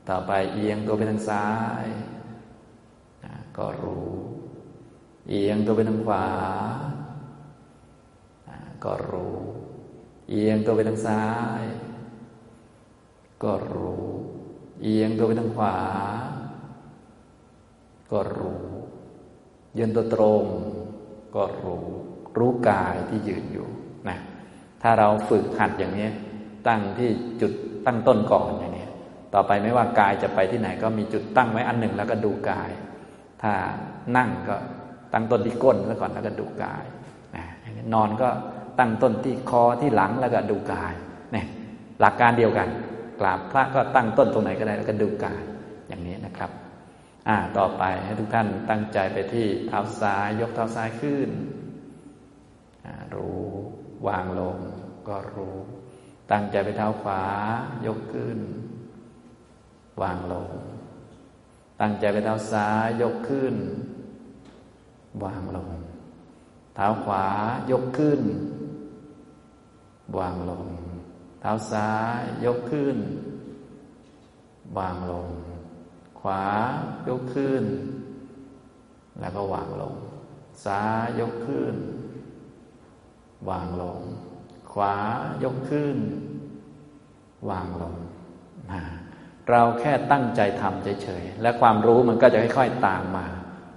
ต่อไปเอียงตัวไปทางซ้ายก็รู้ เอียงตัวไปทางขวาก็รู้ เอียงตัวไปทางซ้าย ก็รู้ เอียงตัวไปทางขวา ก็รู้ ยืนตัวตรง ก็รู้ รู้กายที่ยืนอยู่นะถ้าเราฝึกหัดอย่างนี้ ตั้งที่จุดตั้งต้นก่อนอย่างนี้ต่อไปไม่ว่ากายจะไปที่ไหน ก็มีจุดตั้งไว้อันหนึ่งแล้วก็ดูกาย ถ้านั่งก็ตั้งต้นที่ก้นแล้วก่อนแล้วก็ดูกายนะนอนก็ ตั้งต้นที่คอที่หลังแล้วก็ดูกายเนี่ยหลักการเดียวกันกราบพระก็ตั้งต้นตรงไหนก็ได้แล้วก็ดูกายอย่างนี้นะครับอ่าต่อไปให้ทุกท่านตั้งใจไปที่เท้าซ้ายยกเท้าซ้ายขึ้นรู้วางลงก็รู้ ตั้งใจไปเท้าขวายกขึ้น วางลง ตั้งใจไปเท้าซ้ายยกขึ้น วางลง เท้าขวายกขึ้น วางลง เท้าซ้ายยกขึ้น วางลง ขวายกขึ้น แล้วก็วางลง ซ้ายยกขึ้น วางลง ขวายกขึ้น วางลงเราแค่ตั้งใจทำเฉยๆและความรู้มันก็จะค่อยๆตามมา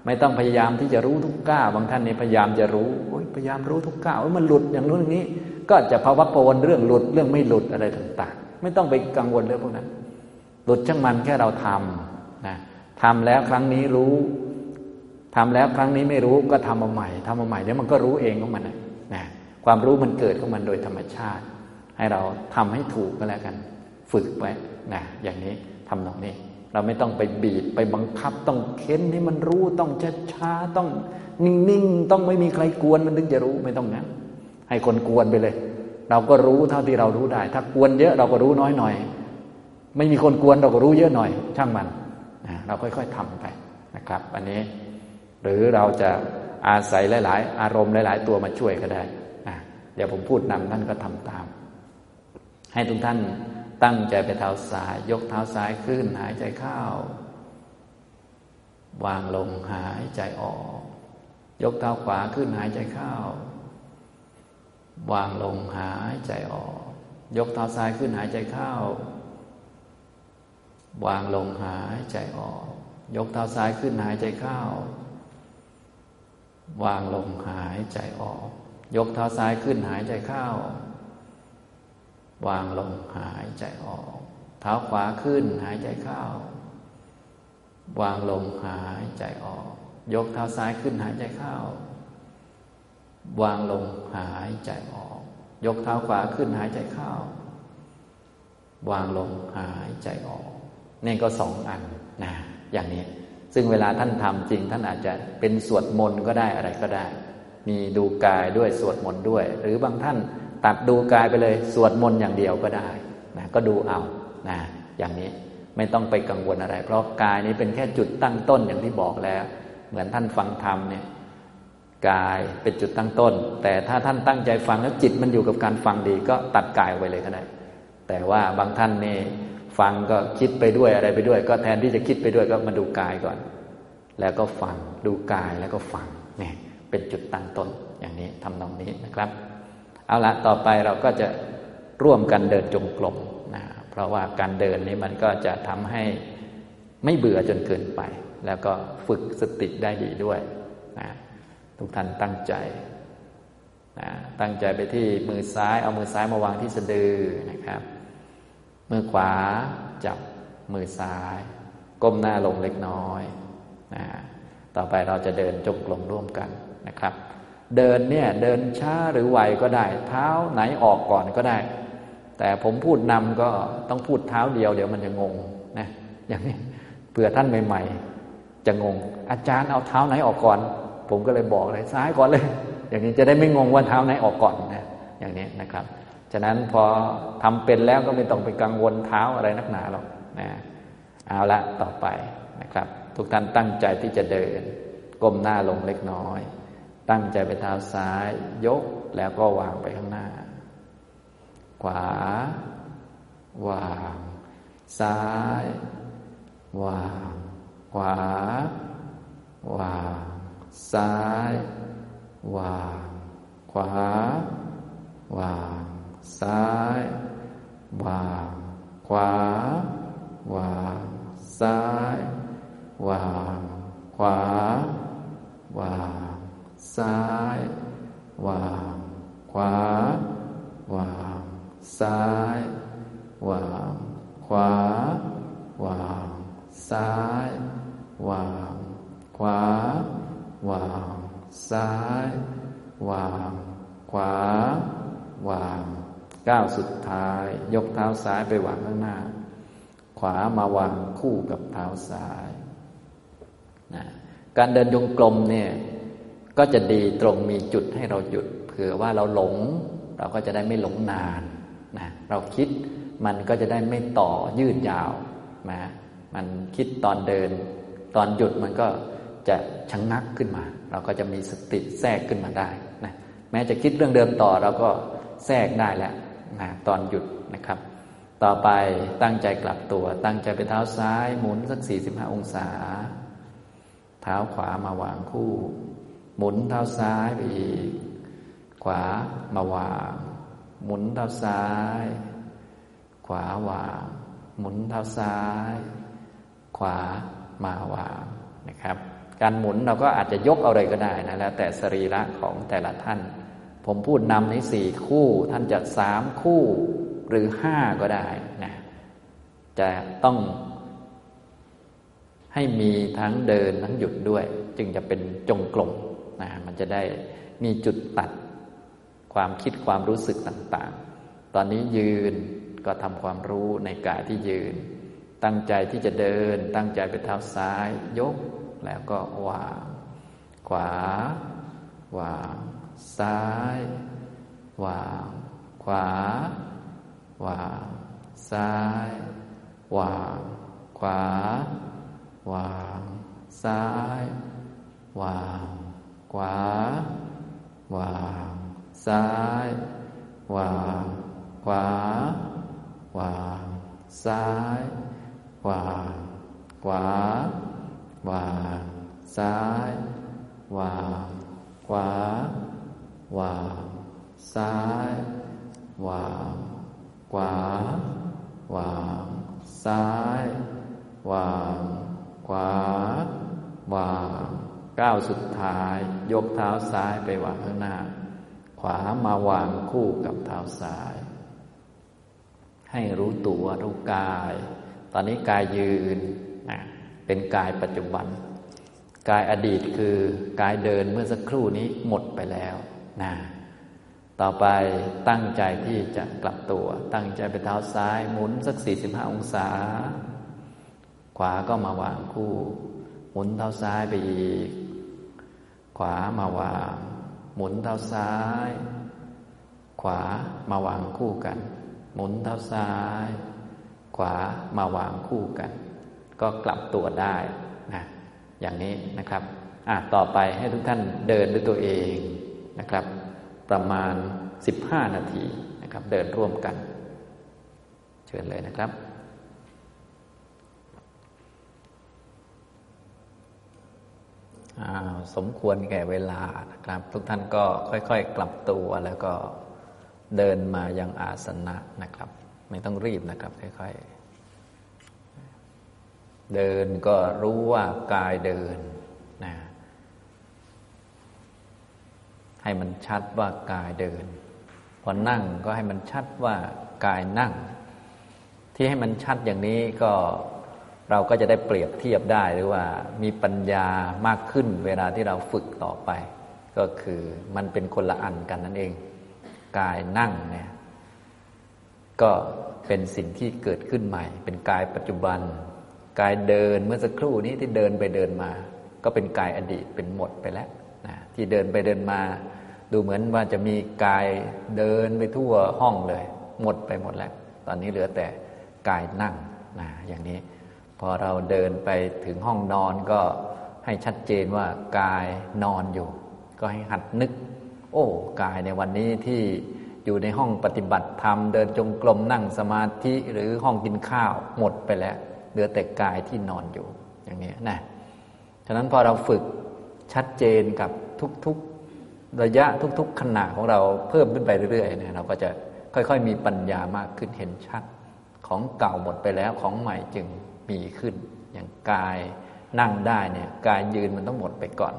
ไม่ต้องพยายามที่จะรู้ทุกก้าวบางท่านนี่พยายามจะรู้พยายามรู้ทุกก้าวมันหลุดอย่างนู้นอย่างนี้ ก็จะภาวะปวนเรื่องหลุดเรื่องไม่หลุดอะไรต่าง ๆ ไม่ต้องไปกังวลเรื่องพวกนั้น หลุดช่างมันแค่เราทำนะทำแล้วครั้งนี้รู้ทำแล้วครั้งนี้ไม่รู้ก็ทำมาใหม่ทำมาใหม่เดี๋ยวมันก็รู้เองของมันนะความรู้มันเกิดของมันโดยธรรมชาติ ให้เราทำให้ถูกก็แล้วกัน ฝึกไว้นะอย่างนี้ทำตรงนี้ เราไม่ต้องไปบีบไปบังคับ ต้องเค้นให้มันรู้ต้องช้าๆต้องนิ่งๆต้องไม่มีใครกวนมันถึงจะรู้ไม่ต้องนะ ให้คนกวนไปเลย เราก็รู้เท่าที่เรารู้ได้ ถ้ากวนเยอะเราก็รู้น้อยหน่อย ไม่มีคนกวนเราก็รู้เยอะหน่อย ช่างมันเราค่อยๆทำไปนะครับ อันนี้ หรือเราจะอาศัยหลาย ๆ อารมณ์หลาย ๆ ตัวมาช่วยก็ได้เดี๋ยวผมพูดนำท่านก็ทำตาม ให้ทุกท่านตั้งใจไปเท้าซ้าย ยกเท้าซ้ายขึ้น หายใจเข้าวางลงหายใจออก ยกเท้าขวาขึ้นหายใจเข้า วางลงหายใจออก ยกเท้าซ้ายขึ้นหายใจเข้า วางลงหายใจออก ยกเท้าซ้ายขึ้นหายใจเข้า วางลงหายใจออก ยกเท้าซ้ายขึ้นหายใจเข้า วางลงหายใจออก เท้าขวาขึ้นหายใจเข้า วางลงหายใจออก ยกเท้าซ้ายขึ้นหายใจเข้า วางลงหายใจออก ยกเท้าขวาขึ้นหายใจเข้าวางลงหายใจออกนี่ก็สองอันนะอย่างนี้ ซึ่งเวลาท่านทำจริง ท่านอาจจะเป็นสวดมนต์ก็ได้อะไรก็ได้ มีดูกายด้วยสวดมนต์ด้วย หรือบางท่านตัดดูกายไปเลยสวดมนต์อย่างเดียวก็ได้นะก็ดูเอานะอย่างนี้ไม่ต้องไปกังวลอะไร เพราะกายนี้เป็นแค่จุดตั้งต้นอย่างที่บอกแล้ว เหมือนท่านฟังธรรมเนี่ย กายเป็นจุดตั้งต้น แต่ถ้าท่านตั้งใจฟังแล้วจิตมันอยู่กับการฟังดีก็ตัดกายไปเลยก็ได้แต่ว่าบางท่านนี่ฟังก็คิดไปด้วยอะไรไปด้วย ก็แทนที่จะคิดไปด้วยก็มาดูกายก่อน แล้วก็ฟังดูกายแล้วก็ฟังเนี่ยเป็นจุดตั้งต้นอย่างนี้ทำตรงนี้นะครับ เอาละต่อไปเราก็จะร่วมกันเดินจงกรมนะเพราะว่าการเดินนี้มันก็จะทำให้ไม่เบื่อจนเกินไป แล้วก็ฝึกสติได้ดีด้วยนะ ทุกท่านตั้งใจนะตั้งใจไปที่มือซ้าย เอามือซ้ายมาวางที่สะดือนะครับ มือขวาจับมือซ้าย ก้มหน้าลงเล็กน้อยนะต่อไปเราจะเดินจงกรมร่วมกันนะครับ เดินเนี่ยเดินช้าหรือไวก็ได้ เท้าไหนออกก่อนก็ได้ แต่ผมพูดนำก็ต้องพูดเท้าเดียวเดี๋ยวมันจะงงนะอย่างนี้เผื่อท่านใหม่ ๆ จะงง อาจารย์เอาเท้าไหนออกก่อน ผมก็เลยบอกเลยซ้ายก่อนเลย อย่างนี้จะได้ไม่งงว่าเท้าไหนออกก่อนนะอย่างนี้นะครับ ฉะนั้นพอทำเป็นแล้วก็ไม่ต้องไปกังวลเท้าอะไรนักหนาหรอกนะเอาละต่อไปนะครับ ทุกท่านตั้งใจที่จะเดิน ก้มหน้าลงเล็กน้อย ตั้งใจไปเท้าซ้ายยกแล้วก็วางไปข้างหน้า ขวา วาง ซ้าย วาง ขวา วาง ซ้ายวางขวาวางซ้ายวางขวาวางซ้ายวางขวาวางซ้ายวางขขวาวางซ้ายวางขวาวางซ้ายวางขวา วาง ซ้าย วาง ขวา วางก้าวสุดท้าย ยกเท้าซ้ายไปวางข้างหน้า ขวามาวางคู่กับเท้าซ้ายนะการเดินยงกลมเนี่ยก็จะดีตรงมีจุดให้เราหยุดเผื่อว่าเราหลง เราก็จะได้ไม่หลงนานนะเราคิดมันก็จะได้ไม่ต่อยืดยาวนะมันคิดตอนเดิน ตอนหยุดมันก็ จะชะงงักขึ้นมา เราก็จะมีสติแทรกขึ้นมาได้นะแม้จะคิดเรื่องเดิมต่อเราก็แทรกได้แล้วนะตอนหยุดนะครับ ต่อไปตั้งใจกลับตัว ตั้งใจไปเท้าซ้ายหมุนสักสี่สิบห้าองศา เท้าขวามาวางคู่ หมุนเท้าซ้ายไปอีก ขวามาวาง หมุนเท้าซ้าย ขวาวาง หมุนเท้าซ้าย ขวามาวางนะครับ การหมุนเราก็อาจจะยกอะไรก็ได้นะแล้วแต่สรีระของแต่ละท่าน ผมพูดนำในสี่คู่ท่านจะสามคู่หรือห้าก็ได้นะจะต้องให้มีทั้งเดินทั้งหยุดด้วย จึงจะเป็นจงกรมนะมันจะได้มีจุดตัดความคิดความรู้สึกต่างๆ ตอนนี้ยืนก็ทำความรู้ในกายที่ยืน ตั้งใจที่จะเดิน ตั้งใจไปเท้าซ้าย ยก แล้วก็วางขวาวางซ้ายวางขวาวางซ้ายวางขวาวางซ้ายวางขวาวางซ้ายวางขวาวางซ้ายวางขวา วางซ้าย วางขวา วางซ้าย วางขวา วางซ้าย วางขวา วางก้าวสุดท้าย ยกเท้าซ้ายไปวางข้างหน้า ขวามาวางคู่กับเท้าซ้าย ให้รู้ตัวรู้กาย ตอนนี้กายยืน เป็นกายปัจจุบัน กายอดีตคือกายเดินเมื่อสักครู่นี้หมดไปแล้วนะต่อไปตั้งใจที่จะกลับตัว ตั้งใจไปเท้าซ้ายหมุนสักสี่สิบห้าองศา ขวาก็มาวางคู่ หมุนเท้าซ้ายไปอีก ขวามาวาง หมุนเท้าซ้าย ขวามาวางคู่กัน หมุนเท้าซ้าย ขวามาวางคู่กัน ก็กลับตัวได้นะอย่างนี้นะครับอะต่อไปให้ทุกท่านเดินด้วยตัวเองนะครับ ประมาณ 15 นาทีนะครับ เดินร่วมกัน เชิญเลยนะครับสมควรแก่เวลานะครับ ทุกท่านก็ค่อยๆ กลับตัวแล้วก็เดินมายังอาสนะนะครับ ไม่ต้องรีบนะครับ ค่อย ๆ เดินก็รู้ว่ากายเดินนะให้มันชัดว่ากายเดิน พอนั่งก็ให้มันชัดว่ากายนั่ง ที่ให้มันชัดอย่างนี้ก็เราก็จะได้เปรียบเทียบได้หรือว่ามีปัญญามากขึ้นเวลาที่เราฝึกต่อไป ก็คือมันเป็นคนละอันกันนั่นเอง กายนั่งเนี่ยก็เป็นสิ่งที่เกิดขึ้นใหม่ เป็นกายปัจจุบัน กายเดินเมื่อสักครู่นี้ที่เดินไปเดินมา ก็เป็นกายอดีตเป็นหมดไปแล้วนะที่เดินไปเดินมา ดูเหมือนว่าจะมีกายเดินไปทั่วห้องเลย หมดไปหมดแล้ว ตอนนี้เหลือแต่กายนั่งนะอย่างนี้ พอเราเดินไปถึงห้องนอนก็ให้ชัดเจนว่ากายนอนอยู่ ก็ให้หัดนึก โอ้กายในวันนี้ที่อยู่ในห้องปฏิบัติธรรม เดินจงกรมนั่งสมาธิหรือห้องกินข้าวหมดไปแล้ว เหลือแต่กายที่นอนอยู่อย่างนี้นะฉะนั้นพอเราฝึกชัดเจนกับทุกๆระยะทุก ๆ ขณะของเราเพิ่มขึ้นไปเรื่อยๆเนี่ยเราก็จะค่อยๆ มีปัญญามากขึ้นเห็นชัดของเก่าหมดไปแล้วของใหม่จึงมีขึ้น อย่างกายนั่งได้เนี่ยกายยืนมันต้องหมดไปก่อน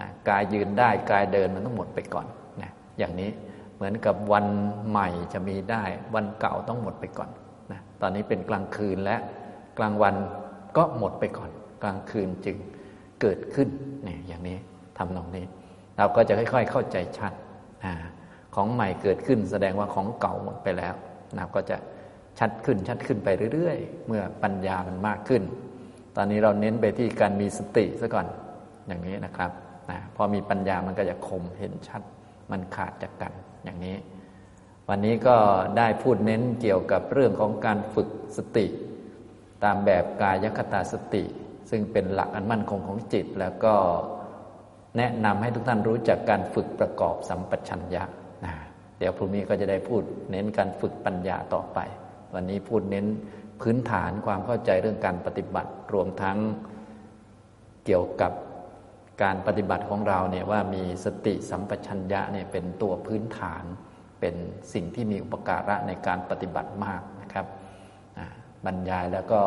นะกายยืนได้กายเดินมันต้องหมดไปก่อนนะอย่างนี้เหมือนกับวันใหม่จะมีได้ วันเก่าต้องหมดไปก่อนนะตอนนี้เป็นกลางคืนและ กลางวันก็หมดไปก่อน กลางคืนจึงเกิดขึ้นเนี่ยอย่างนี้ทำตรงนี้ เราก็จะค่อย ๆ เข้าใจชัดอของใหม่เกิดขึ้นแสดงว่าของเก่าหมดไปแล้วนะก็จะชัดขึ้นชัดขึ้นไปเรื่อยๆ เมื่อปัญญามันมากขึ้น ตอนนี้เราเน้นไปที่การมีสติซะก่อนอย่างนี้นะครับนะพอมีปัญญามันก็จะคมเห็นชัด มันขาดจากกันอย่างนี้ วันนี้ก็ได้พูดเน้นเกี่ยวกับเรื่องของการฝึกสติ ตามแบบกายคตาสติ ซึ่งเป็นหลักอันมั่นคงของจิต แล้วก็แนะนำให้ทุกท่านรู้จักการฝึกประกอบสัมปชัญญะนะเดี๋ยวพรุ่งนี้ก็จะได้พูดเน้นการฝึกปัญญาต่อไป วันนี้พูดเน้นพื้นฐานความเข้าใจเรื่องการปฏิบัติ รวมทั้งเกี่ยวกับการปฏิบัติของเราเนี่ยว่ามีสติสัมปชัญญะเนี่ยเป็นตัวพื้นฐานเป็นสิ่งที่มีอุปการะในการปฏิบัติมาก บรรยายแล้วก็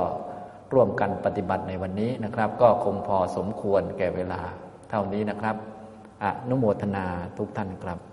ร่วมกันปฏิบัติในวันนี้นะครับ ก็คงพอสมควรแก่เวลาเท่านี้นะครับอนุโมทนาทุกท่านครับ